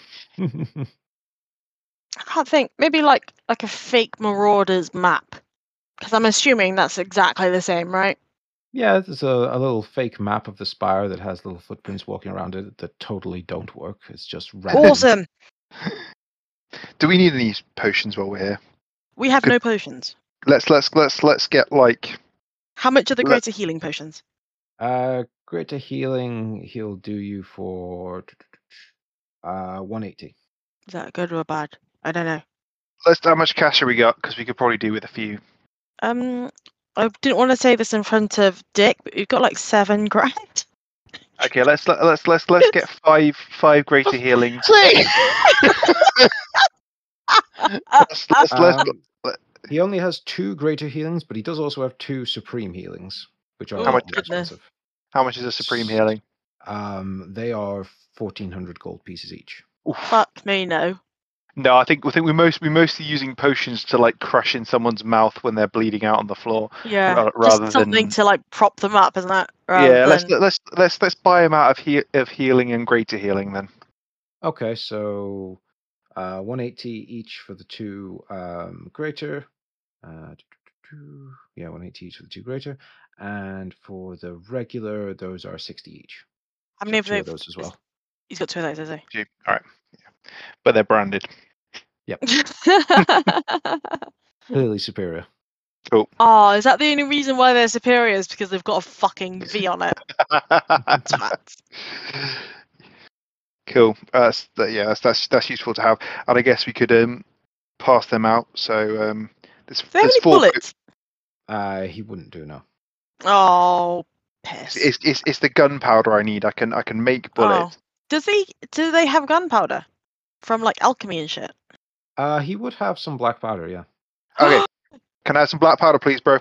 I can't think. Maybe like like a fake Marauders map, because I'm assuming that's exactly the same, right? Yeah, there's a, a little fake map of the spire that has little footprints walking around it that totally don't work. It's just random. Awesome. Do we need any potions while we're here? We have Good. no potions. Let's let's let's let's get like How much are the Let- greater healing potions? Uh, greater healing, he'll do you for uh 180. Is that good or bad? I don't know. let's how much cash have we got? Because we could probably do with a few. Um, I didn't want to say this in front of Dick, but we've got like seven grand. Okay, let's let- let's let's let's get five five greater healing. Let's, let's, let's, Um, he only has two greater healings, but he does also have two supreme healings, which are Oh, a lot more expensive. how much is a supreme healing? Um, they are 1400 gold pieces each. Oof. Fuck me, no. No, I think I think we most we mostly using potions to like crush in someone's mouth when they're bleeding out on the floor. Yeah, ra- just something than to like prop them up, isn't it? Rather yeah, let's than- let's let's let's buy him out of he- of healing and greater healing then. Okay, so uh, 180 each for the two um, greater. Uh, yeah, 180 each for the two greater. And for the regular, those are 60 each. How many of two of those? those as well. He's got two of those, has Gee, All right, yeah. But they're branded. Yep. Clearly superior. Cool. Oh, is that the only reason why they're superiors? Because they've got a fucking V on it. Twats. cool. That's that, yeah. That's, that's that's useful to have. And I guess we could um pass them out. So um, there's, Do they there's any four. bullets? Uh, he wouldn't do no. Oh, piss. It's, it's it's the gunpowder I need. I can I can make bullets. Does he? Do they have gunpowder from like alchemy and shit? Uh, he would have some black powder, yeah. Okay. Can I have some black powder, please, bro?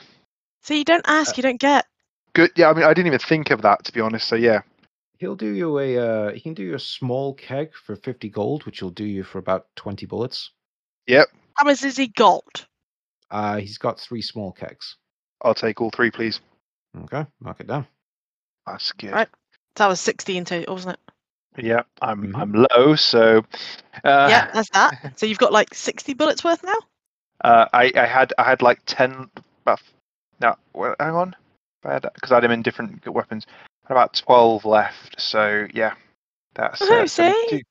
So you don't ask, you don't get. Good. Yeah. I mean, I didn't even think of that to be honest. So yeah. He'll do you a uh, he can do you a small keg for fifty gold, which will do you for about twenty bullets. Yep. How much is he gold? Uh, he's got three small kegs. I'll take all three, please. Okay, mark it down. That's good. Right. That was sixty in total, wasn't it? Yeah. I'm Mhm. I'm low, so. Uh, yeah, that's that. So you've got like sixty bullets worth now. Uh, I, I had I had like ten. About, no, well, hang on. Because I had them in different weapons. I had about twelve left. So yeah, that's. Oh, uh, see?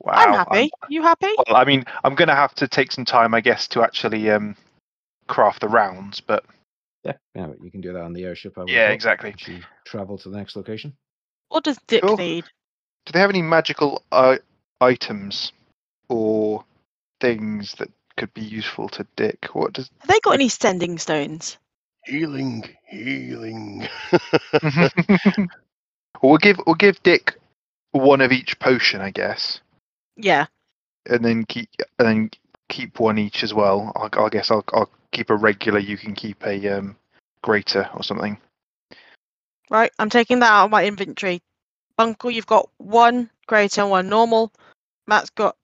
Wow. I'm happy. You happy? well, I mean, I'm gonna have to take some time, I guess, to actually um, craft the rounds. But Yeah, yeah, but you can do that on the airship. I yeah, hope, exactly. you travel to the next location. What does Dick Cool. need? Do they have any magical uh, items or things that could be useful to Dick? What does? Have they got any sending stones? Healing, healing. we'll give we'll give Dick one of each potion, I guess. Yeah. and then keep and then keep one each as well. I, I guess I'll I'll keep a regular. You can keep a um greater or something. Right. I'm taking that out of my inventory. Bunkle, you've got one greater and one normal. Matt's got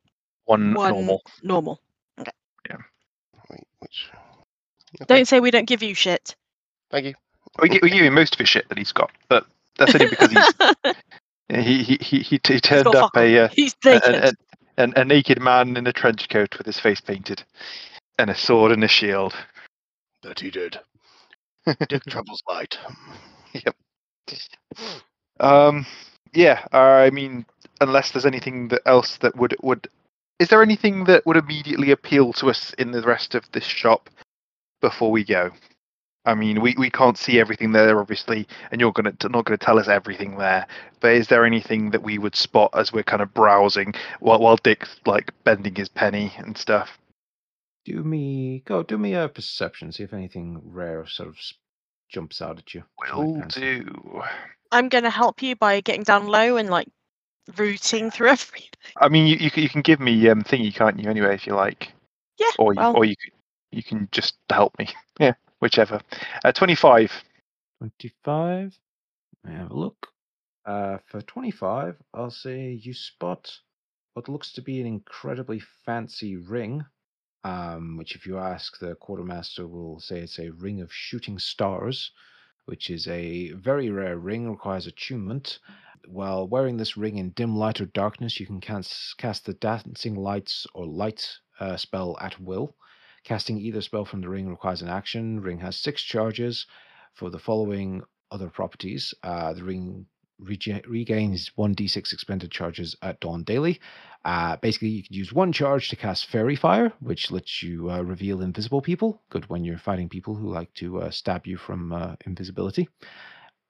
One, one normal. normal. Wait, which? Okay, Don't say we don't give you shit. Thank you. We give, we give him most of his shit that he's got, but that's only because he's he he he, he, he He's turned up fuck a, uh, He's a, naked. a, a, a naked man in a trench coat with his face painted, and a sword and a shield. that he did. Dick travels light. Yep. Um, yeah, uh, I mean, unless there's anything that else that would would, is there anything that would immediately appeal to us in the rest of this shop before we go? I mean, we, we can't see everything there, obviously, and you're gonna not gonna tell us everything there. But is there anything that we would spot as we're kind of browsing while while Dick's like bending his penny and stuff? Do me go. Do me a perception. See if anything rare sort of jumps out at you. that you might Will do. I'm gonna help you by getting down low and like rooting through everything. I mean, you you, can- you can give me um thingy, can't you? Anyway, if you like. Yeah. or you, well, or you you can just help me. Yeah, whichever. Uh, Twenty-five. 25. Let me have a look. Uh, for 25, I'll say you spot what looks to be an incredibly fancy ring, um, which, if you ask the quartermaster, will say it's a ring of shooting stars, which is a very rare ring, requires attunement. While wearing this ring in dim light or darkness, you can cast, the dancing lights or light uh, spell at will. Casting either spell from the ring requires an action. Ring has six charges for the following other properties. Uh, the ring regains 1d6 expended charges at dawn daily. Uh, basically, you can use one charge to cast Faerie Fire, which lets you uh, reveal invisible people. Good when you're fighting people who like to uh, stab you from uh, invisibility.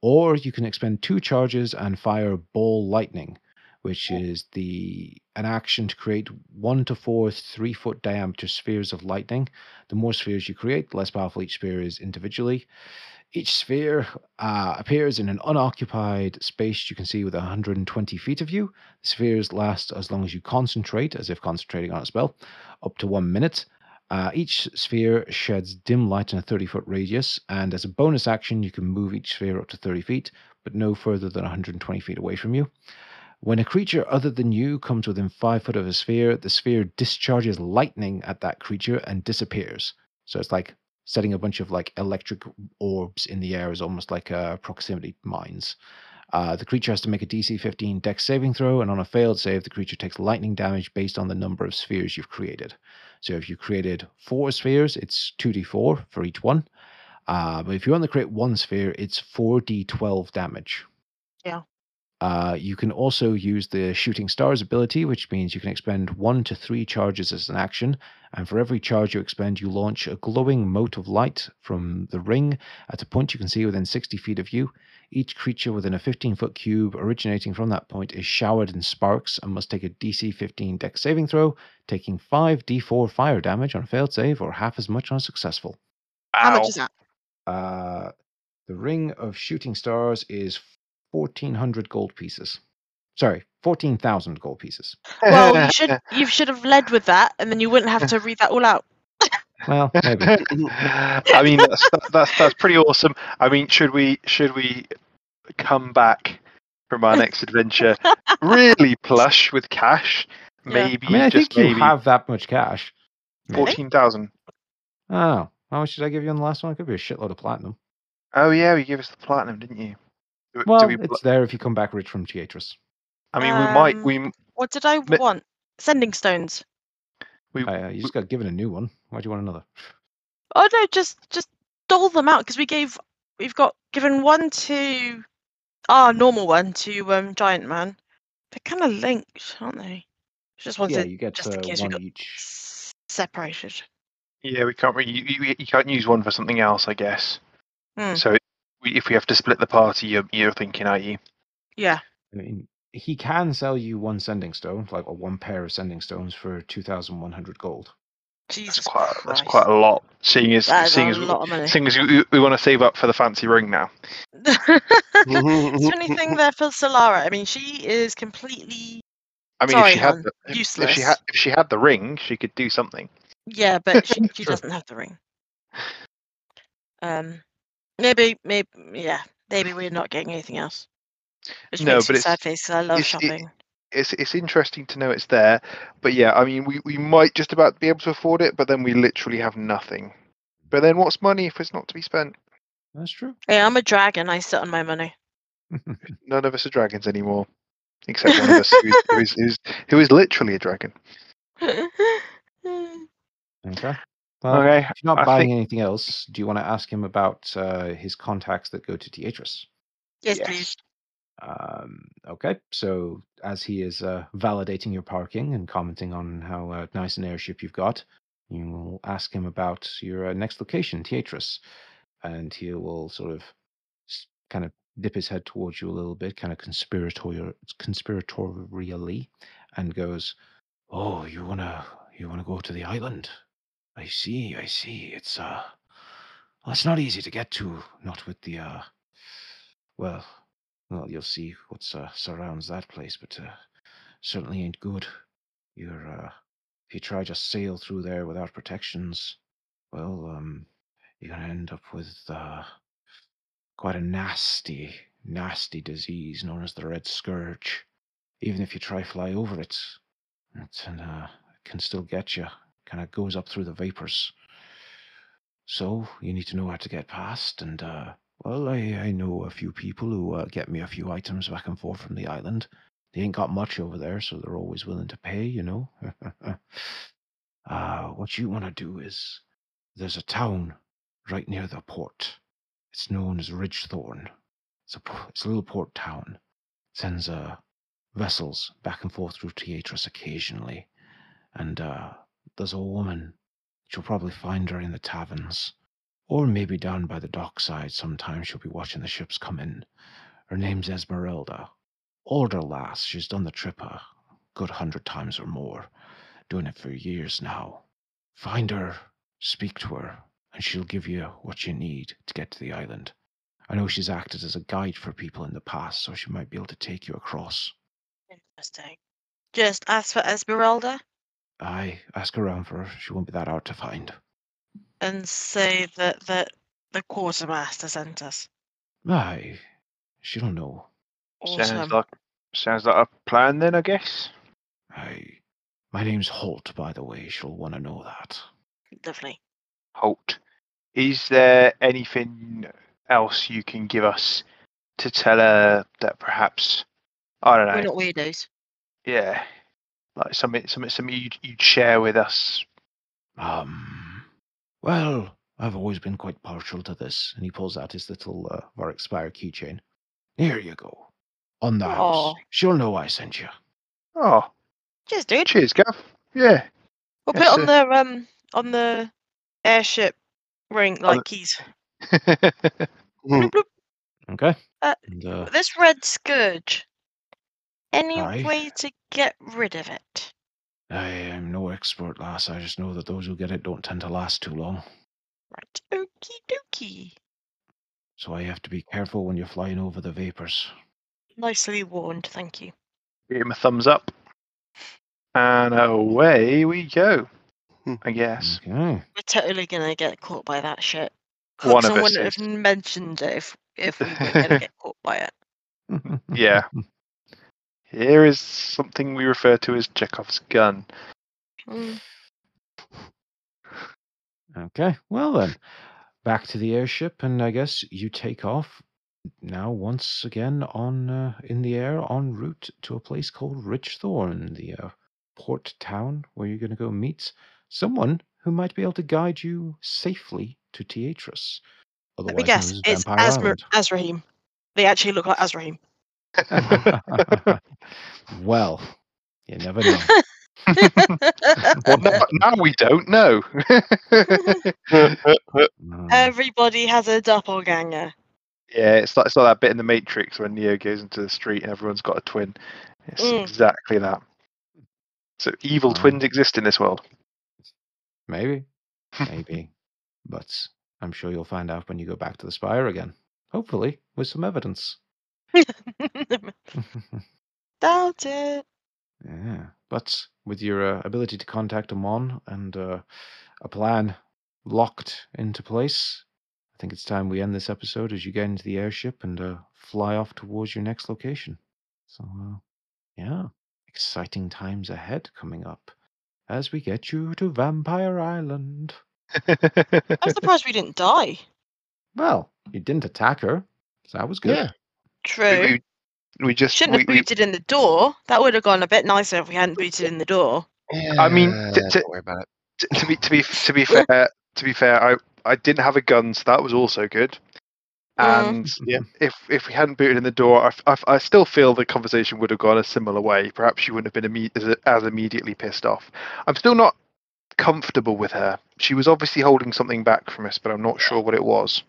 Or you can expend two charges and fire Ball Lightning, which is the an action to create one to four three foot diameter spheres of lightning. The more spheres you create, the less powerful each sphere is individually. Each sphere uh, appears in an unoccupied space you can see with 120 feet of you. The spheres last as long as you concentrate, as if concentrating on a spell, up to one minute. Uh, each sphere sheds dim light in a 30 foot radius, and as a bonus action, you can move each sphere up to 30 feet, but no further than 120 feet away from you. When a creature other than you comes within five foot of a sphere, the sphere discharges lightning at that creature and disappears. So it's like setting a bunch of like electric orbs in the air is almost like uh, proximity mines. Uh, the creature has to make a DC 15 dex saving throw, and on a failed save, the creature takes lightning damage based on the number of spheres you've created. So if you created four spheres, it's 2d4 for each one. Uh, but if you only create one sphere, it's 4d12 damage. Yeah. Uh, you can also use the Shooting Stars ability, which means you can expend one to three charges as an action. And for every charge you expend, you launch a glowing mote of light from the ring at a point you can see within 60 feet of you. Each creature within a 15 foot cube originating from that point is showered in sparks and must take a DC 15 dex saving throw, taking 5d4 fire damage on a failed save or half as much on a successful. How Ow. much is that? Uh, the Ring of Shooting Stars is 1,400 gold pieces. Sorry, 14,000 gold pieces. Well, you should you should have led with that, and then you wouldn't have to read that all out. Well, maybe. I mean, that's, that's that's pretty awesome. I mean, should we should we come back from our next adventure really plush with cash? Yeah. Maybe I mean, I just think you have that much cash. Maybe. fourteen thousand. Oh, how much did I give you on the last one? I gave you a shitload of platinum. Oh yeah, you gave us the platinum, didn't you? Do- do Well, we, it's there if you come back rich from Teatris. I mean, we might Um, we What did I Mi- want? Sending stones. we Uh, you just got given a new one. Why do you want another? Oh no, just just dole them out because we gave we've got given one to our normal one to um Giant Man. They're kind of linked, aren't they? Just wanted yeah, you get just in uh, case we one got each. s- separated. yeah we can't really you, you, you can't use one for something else, I guess. Hmm. So we, if we have to split the party, you're, you're thinking, are you? Yeah. I mean, he can sell you one sending stone, like or one pair of sending stones for two thousand one hundred gold. Jesus That's quite that's quite a lot. Seeing as That is seeing as lot of money. seeing as we, we want to save up for the fancy ring now. Is there anything there for Solara? I mean, she is completely I mean, Sorry, if she had the, if, if she had if she had the ring, she could do something. yeah, but she, she doesn't have the ring. Um, maybe, maybe, yeah, maybe we're not getting anything else. Which No, makes but me it's- sad face 'cause I love it's- it- shopping. It's it's interesting to know it's there, but yeah, I mean, we, we might just about be able to afford it, but then we literally have nothing. But then, what's money if it's not to be spent? That's true. Hey, I'm a dragon. I sit on my money. None of us are dragons anymore, except one of us who is, who is, who is who is literally a dragon. okay. Well, Okay, if you're not I buying think- anything else, do you want to ask him about uh, his contacts that go to Teatris? yes, please. Um, okay, so as he is uh, validating your parking and commenting on how uh, nice an airship you've got, you will ask him about your uh, next location, Teatris, and he will sort of kind of dip his head towards you a little bit, kind of conspiratorial, conspiratorially, and goes, "Oh, you wanna you wanna go to the island? I see, I see. It's uh, well, it's not easy to get to, not with the uh, well." Well, you'll see what uh, surrounds that place, but uh, certainly ain't good. You're uh, if you try to sail through there without protections, well, um, you're gonna end up with uh, quite a nasty, nasty disease known as the red scourge. Even if you try fly over it, it uh, can still get you. Kind of goes up through the vapors. So you need to know how to get past, and uh, well, I, I know a few people who uh, get me a few items back and forth from the island. They ain't got much over there, so they're always willing to pay, you know. uh, what you want to do is there's a town right near the port. It's known as Ridgethorn. It's a, it's a little port town. Sends uh, vessels back and forth through Teatris occasionally. And uh, there's a woman. You'll probably find her in the taverns. Or maybe down by the dockside sometime she'll be watching the ships come in. Her name's Esmeralda. Older lass, she's done the trip a good hundred times or more. Doing it for years now. Find her, speak to her, and she'll give you what you need to get to the island. I know she's acted as a guide for people in the past, so she might be able to take you across. Interesting. Just ask for Esmeralda Aye, ask around for her. She won't be that hard to find. and say that that the quartermaster sent us. Aye, she'll know. Sounds Awesome. like sounds like a plan then, I guess. Aye. My name's Holt, by the way. She'll want to know that. Lovely. Holt. Is there anything else you can give us to tell her that perhaps I don't know. We're not weirdos. Yeah, like something, something, something you'd, you'd share with us. Um, well, I've always been quite partial to this. And he pulls out his little uh, Varric Spire keychain. Here you go. on the house. She'll know I sent you. Oh, Cheers, dude. cheers, Gav. Yeah. We'll put it on the um on the airship ring like the- keys. Bloop, bloop. Okay. Uh, And, uh, This red scourge. Any Aye. way to get rid of it? I am no expert, lass. I just know that those who get it don't tend to last too long. Right. Okie dokie. So I have to be careful when you're flying over the vapors. Nicely warned, thank you. Give him a thumbs up. And away we go. Hmm. I guess. Okay. We're totally gonna get caught by that shit. One of Cookson us wouldn't is. have mentioned it if if we were gonna get caught by it. Yeah. Here is something we refer to as Chekhov's gun. Mm. Okay. Well then, back to the airship, and I guess you take off now once again on uh, in the air en route to a place called Richthorn, the uh, port town where you're going to go meet someone who might be able to guide you safely to Teatris. Let me guess, it's Vampire Asmer- Azrahim. They actually look like Azrahim. Island. well, you never know. Well, now, now we don't know. Mm. Everybody has a doppelganger. yeah, it's like, it's like that bit in the Matrix when Neo goes into the street and everyone's got a twin. It's Mm. exactly that. So evil Um, twins exist in this world. Maybe. Maybe. but I'm sure you'll find out when you go back to the Spire again. Hopefully, with some evidence. Doubt it. yeah. But with your uh, ability to contact Amon and uh, a plan locked into place, I think it's time we end this episode as you get into the airship and uh, fly off towards your next location. So, uh, yeah, exciting times ahead coming up as we get you to Vampire Island. I'm surprised we didn't die. Well, you didn't attack her. So that was good. Yeah. True. we, we, we just Shouldn't we, have we, booted in the door. That would have gone a bit nicer if we hadn't booted in the door. I mean, Yeah, t- t- don't worry about it. t- to be to be to be fair to be fair I I didn't have a gun so that was also good Mm. and Yeah. if if we hadn't booted in the door I I still feel the conversation would have gone a similar way perhaps she wouldn't have been imme- as, as immediately pissed off I'm still not comfortable with her she was obviously holding something back from us but I'm not sure what it was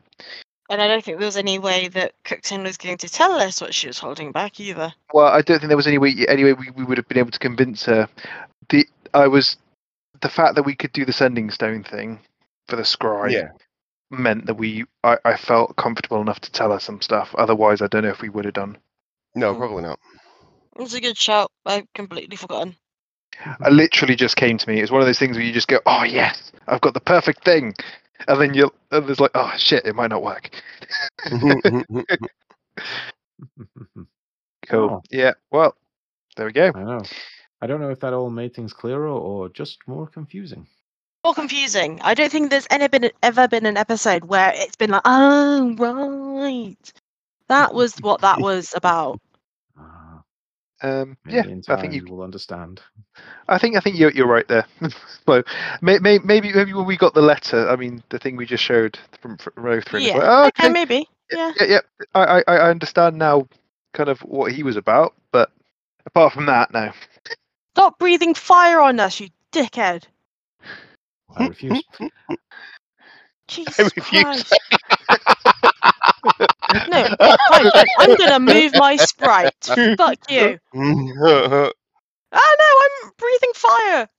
And I don't think there was any way that Cookton was going to tell us what she was holding back either. well I don't think there was any way any way we, we would have been able to convince her the I was the fact that we could do the sending stone thing for the scry Yeah. meant that we I, I felt comfortable enough to tell her some stuff. Otherwise, I don't know if we would have done. No, Mm. probably not. It was a good shout. I've completely forgotten. I literally just came to me. It's one of those things where you just go, "Oh yes, I've got the perfect thing," and then you and there's like, "Oh shit, it might not work." Cool. Oh. Yeah. Well, there we go. I know. I don't know if that all made things clearer or just more confusing. More confusing. I don't think there's any been ever been an episode where it's been like, oh right, that was what that was about. Um, yeah, I think you. you will understand. I think I think you're you're right there. so may, may, maybe maybe when we got the letter, I mean the thing we just showed from, from Rothrin. Yeah. Like, oh, Okay, okay. maybe. Yeah. yeah, yeah. I, I I understand now, kind of what he was about. But apart from that, no. Stop breathing fire on us, you dickhead. I refuse. Jesus refuse. Christ. No, fine, fine. I'm gonna move my sprite. Fuck you. Oh no, I'm breathing fire.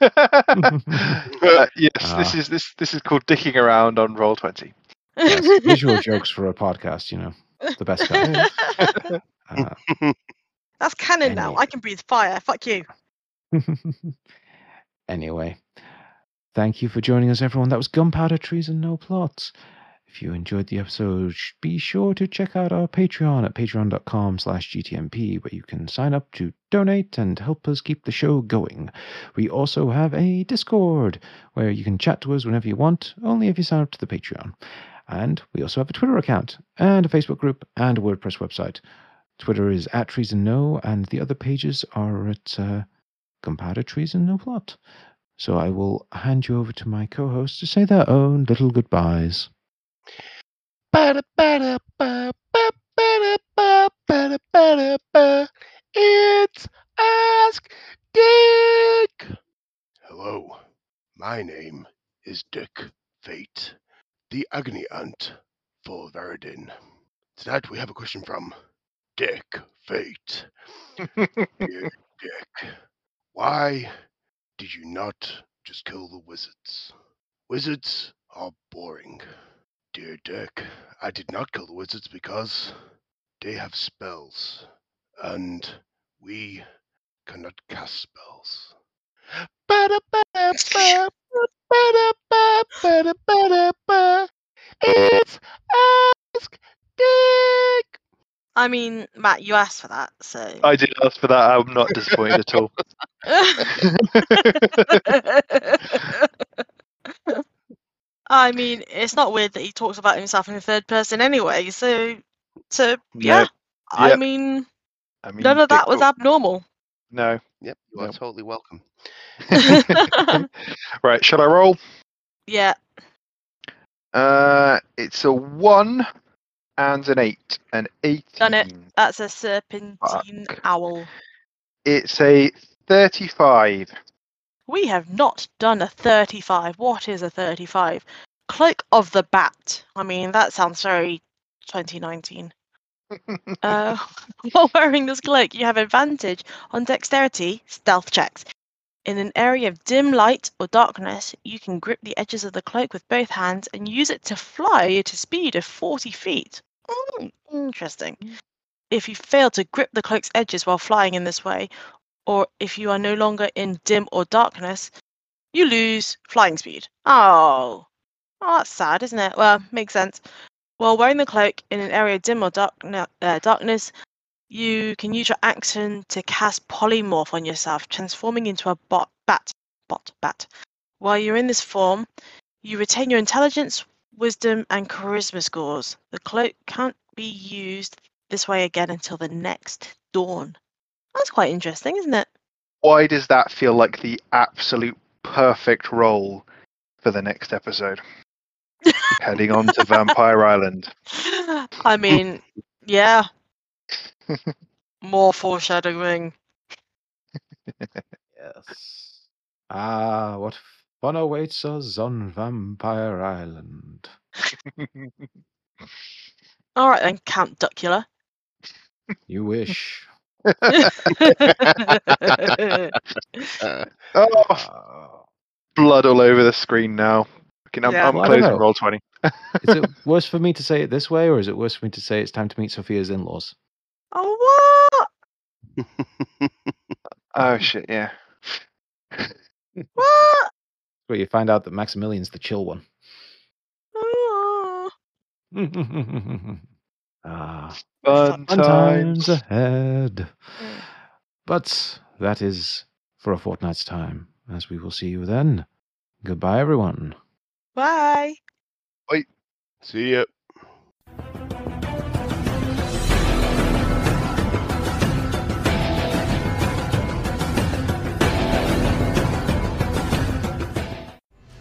Uh, yes, this Ah. is this this is called dicking around on roll twenty. Yes, visual jokes for a podcast, you know, the best kind. Uh, That's canon now. I can breathe fire. Fuck you. anyway, thank you for joining us, everyone. That was Gunpowder Treason and No Plots. If you enjoyed the episode, be sure to check out our Patreon at patreon.com slash gtmp, where you can sign up to donate and help us keep the show going. We also have a Discord, where you can chat to us whenever you want, only if you sign up to the Patreon. And we also have a Twitter account, and a Facebook group, and a WordPress website. Twitter is at Trees and No, and the other pages are at uh, Treason and No Plot. So I will hand you over to my co hosts to say their own little goodbyes. It's Ask Dick. Hello, my name is Dick Fate, the Agony Ant for Veridin. Tonight we have a question from Dick Fate. Dear Dick, why did you not just kill the wizards? Wizards are boring. Dear Dick, I did not kill the wizards because they have spells, and we cannot cast spells. It's Ask Dick. I mean, Matt, you asked for that, so. I did ask for that. I'm not disappointed at all. I mean, it's not weird that he talks about himself in the third person anyway. So, so yeah. Yep, I yep. mean, I mean, none of that Dick- was abnormal. No. Yep, you are Yep. totally welcome. right, shall I roll? yeah. Uh, it's a one and an eight, an eighteen. Done it. That's a serpentine Fuck. owl. It's a thirty-five. We have not done a 35. What is a 35? Cloak of the Bat. I mean, that sounds very 2019. Uh, while wearing this cloak, you have advantage on dexterity stealth checks. In an area of dim light or darkness, you can grip the edges of the cloak with both hands and use it to fly at a speed of 40 feet. Mm, interesting. If you fail to grip the cloak's edges while flying in this way, or if you are no longer in dim or darkness, you lose flying speed. Oh, oh that's sad, isn't it? Well, makes sense. While wearing the cloak in an area dim or dark, uh, darkness, you can use your action to cast polymorph on yourself, transforming into a bot bat. Bot bat. While you're in this form, you retain your intelligence, wisdom, and charisma scores. The cloak can't be used this way again until the next dawn. That's quite interesting, isn't it? Why does that feel like the absolute perfect role for the next episode? Heading on to Vampire Island. I mean, yeah. More foreshadowing. Yes. Ah, what fun awaits us on Vampire Island. All right then, Count Duckula. You wish. Oh, blood all over the screen now. Okay, I'm, Yeah. I'm Well, closing roll twenty. is it worse for me to say it this way, or is it worse for me to say it's time to meet Sophia's in-laws? oh what? Oh shit, yeah. What? Where you find out that Maximilian's the chill one. Oh. Ah, Fun fun times. times ahead. Mm. But that is for a fortnight's time, as we will see you then. Goodbye, everyone. Bye. See ya.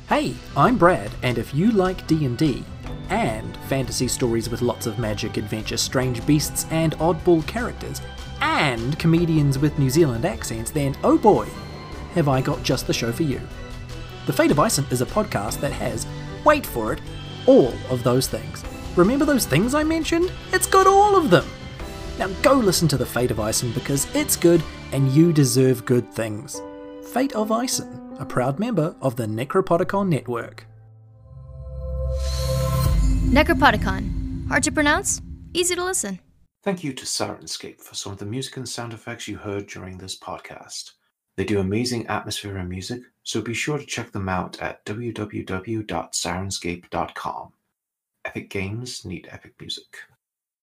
Hey, I'm Brad, and if you like D&D and fantasy stories with lots of magic, adventure, strange beasts, and oddball characters, and comedians with New Zealand accents, then oh boy, have I got just the show for you. The Fate of Ison is a podcast that has, wait for it, all of those things. Remember those things I mentioned? It's got all of them! Now go listen to The Fate of Ison because it's good and you deserve good things. Fate of Ison, a proud member of the Necropodicon Network. Necropodicon. Hard to pronounce, easy to listen. Thank you to Syrinscape for some of the music and sound effects you heard during this podcast. They do amazing atmosphere and music, so be sure to check them out at www.syrinscape.com. Epic games need epic music.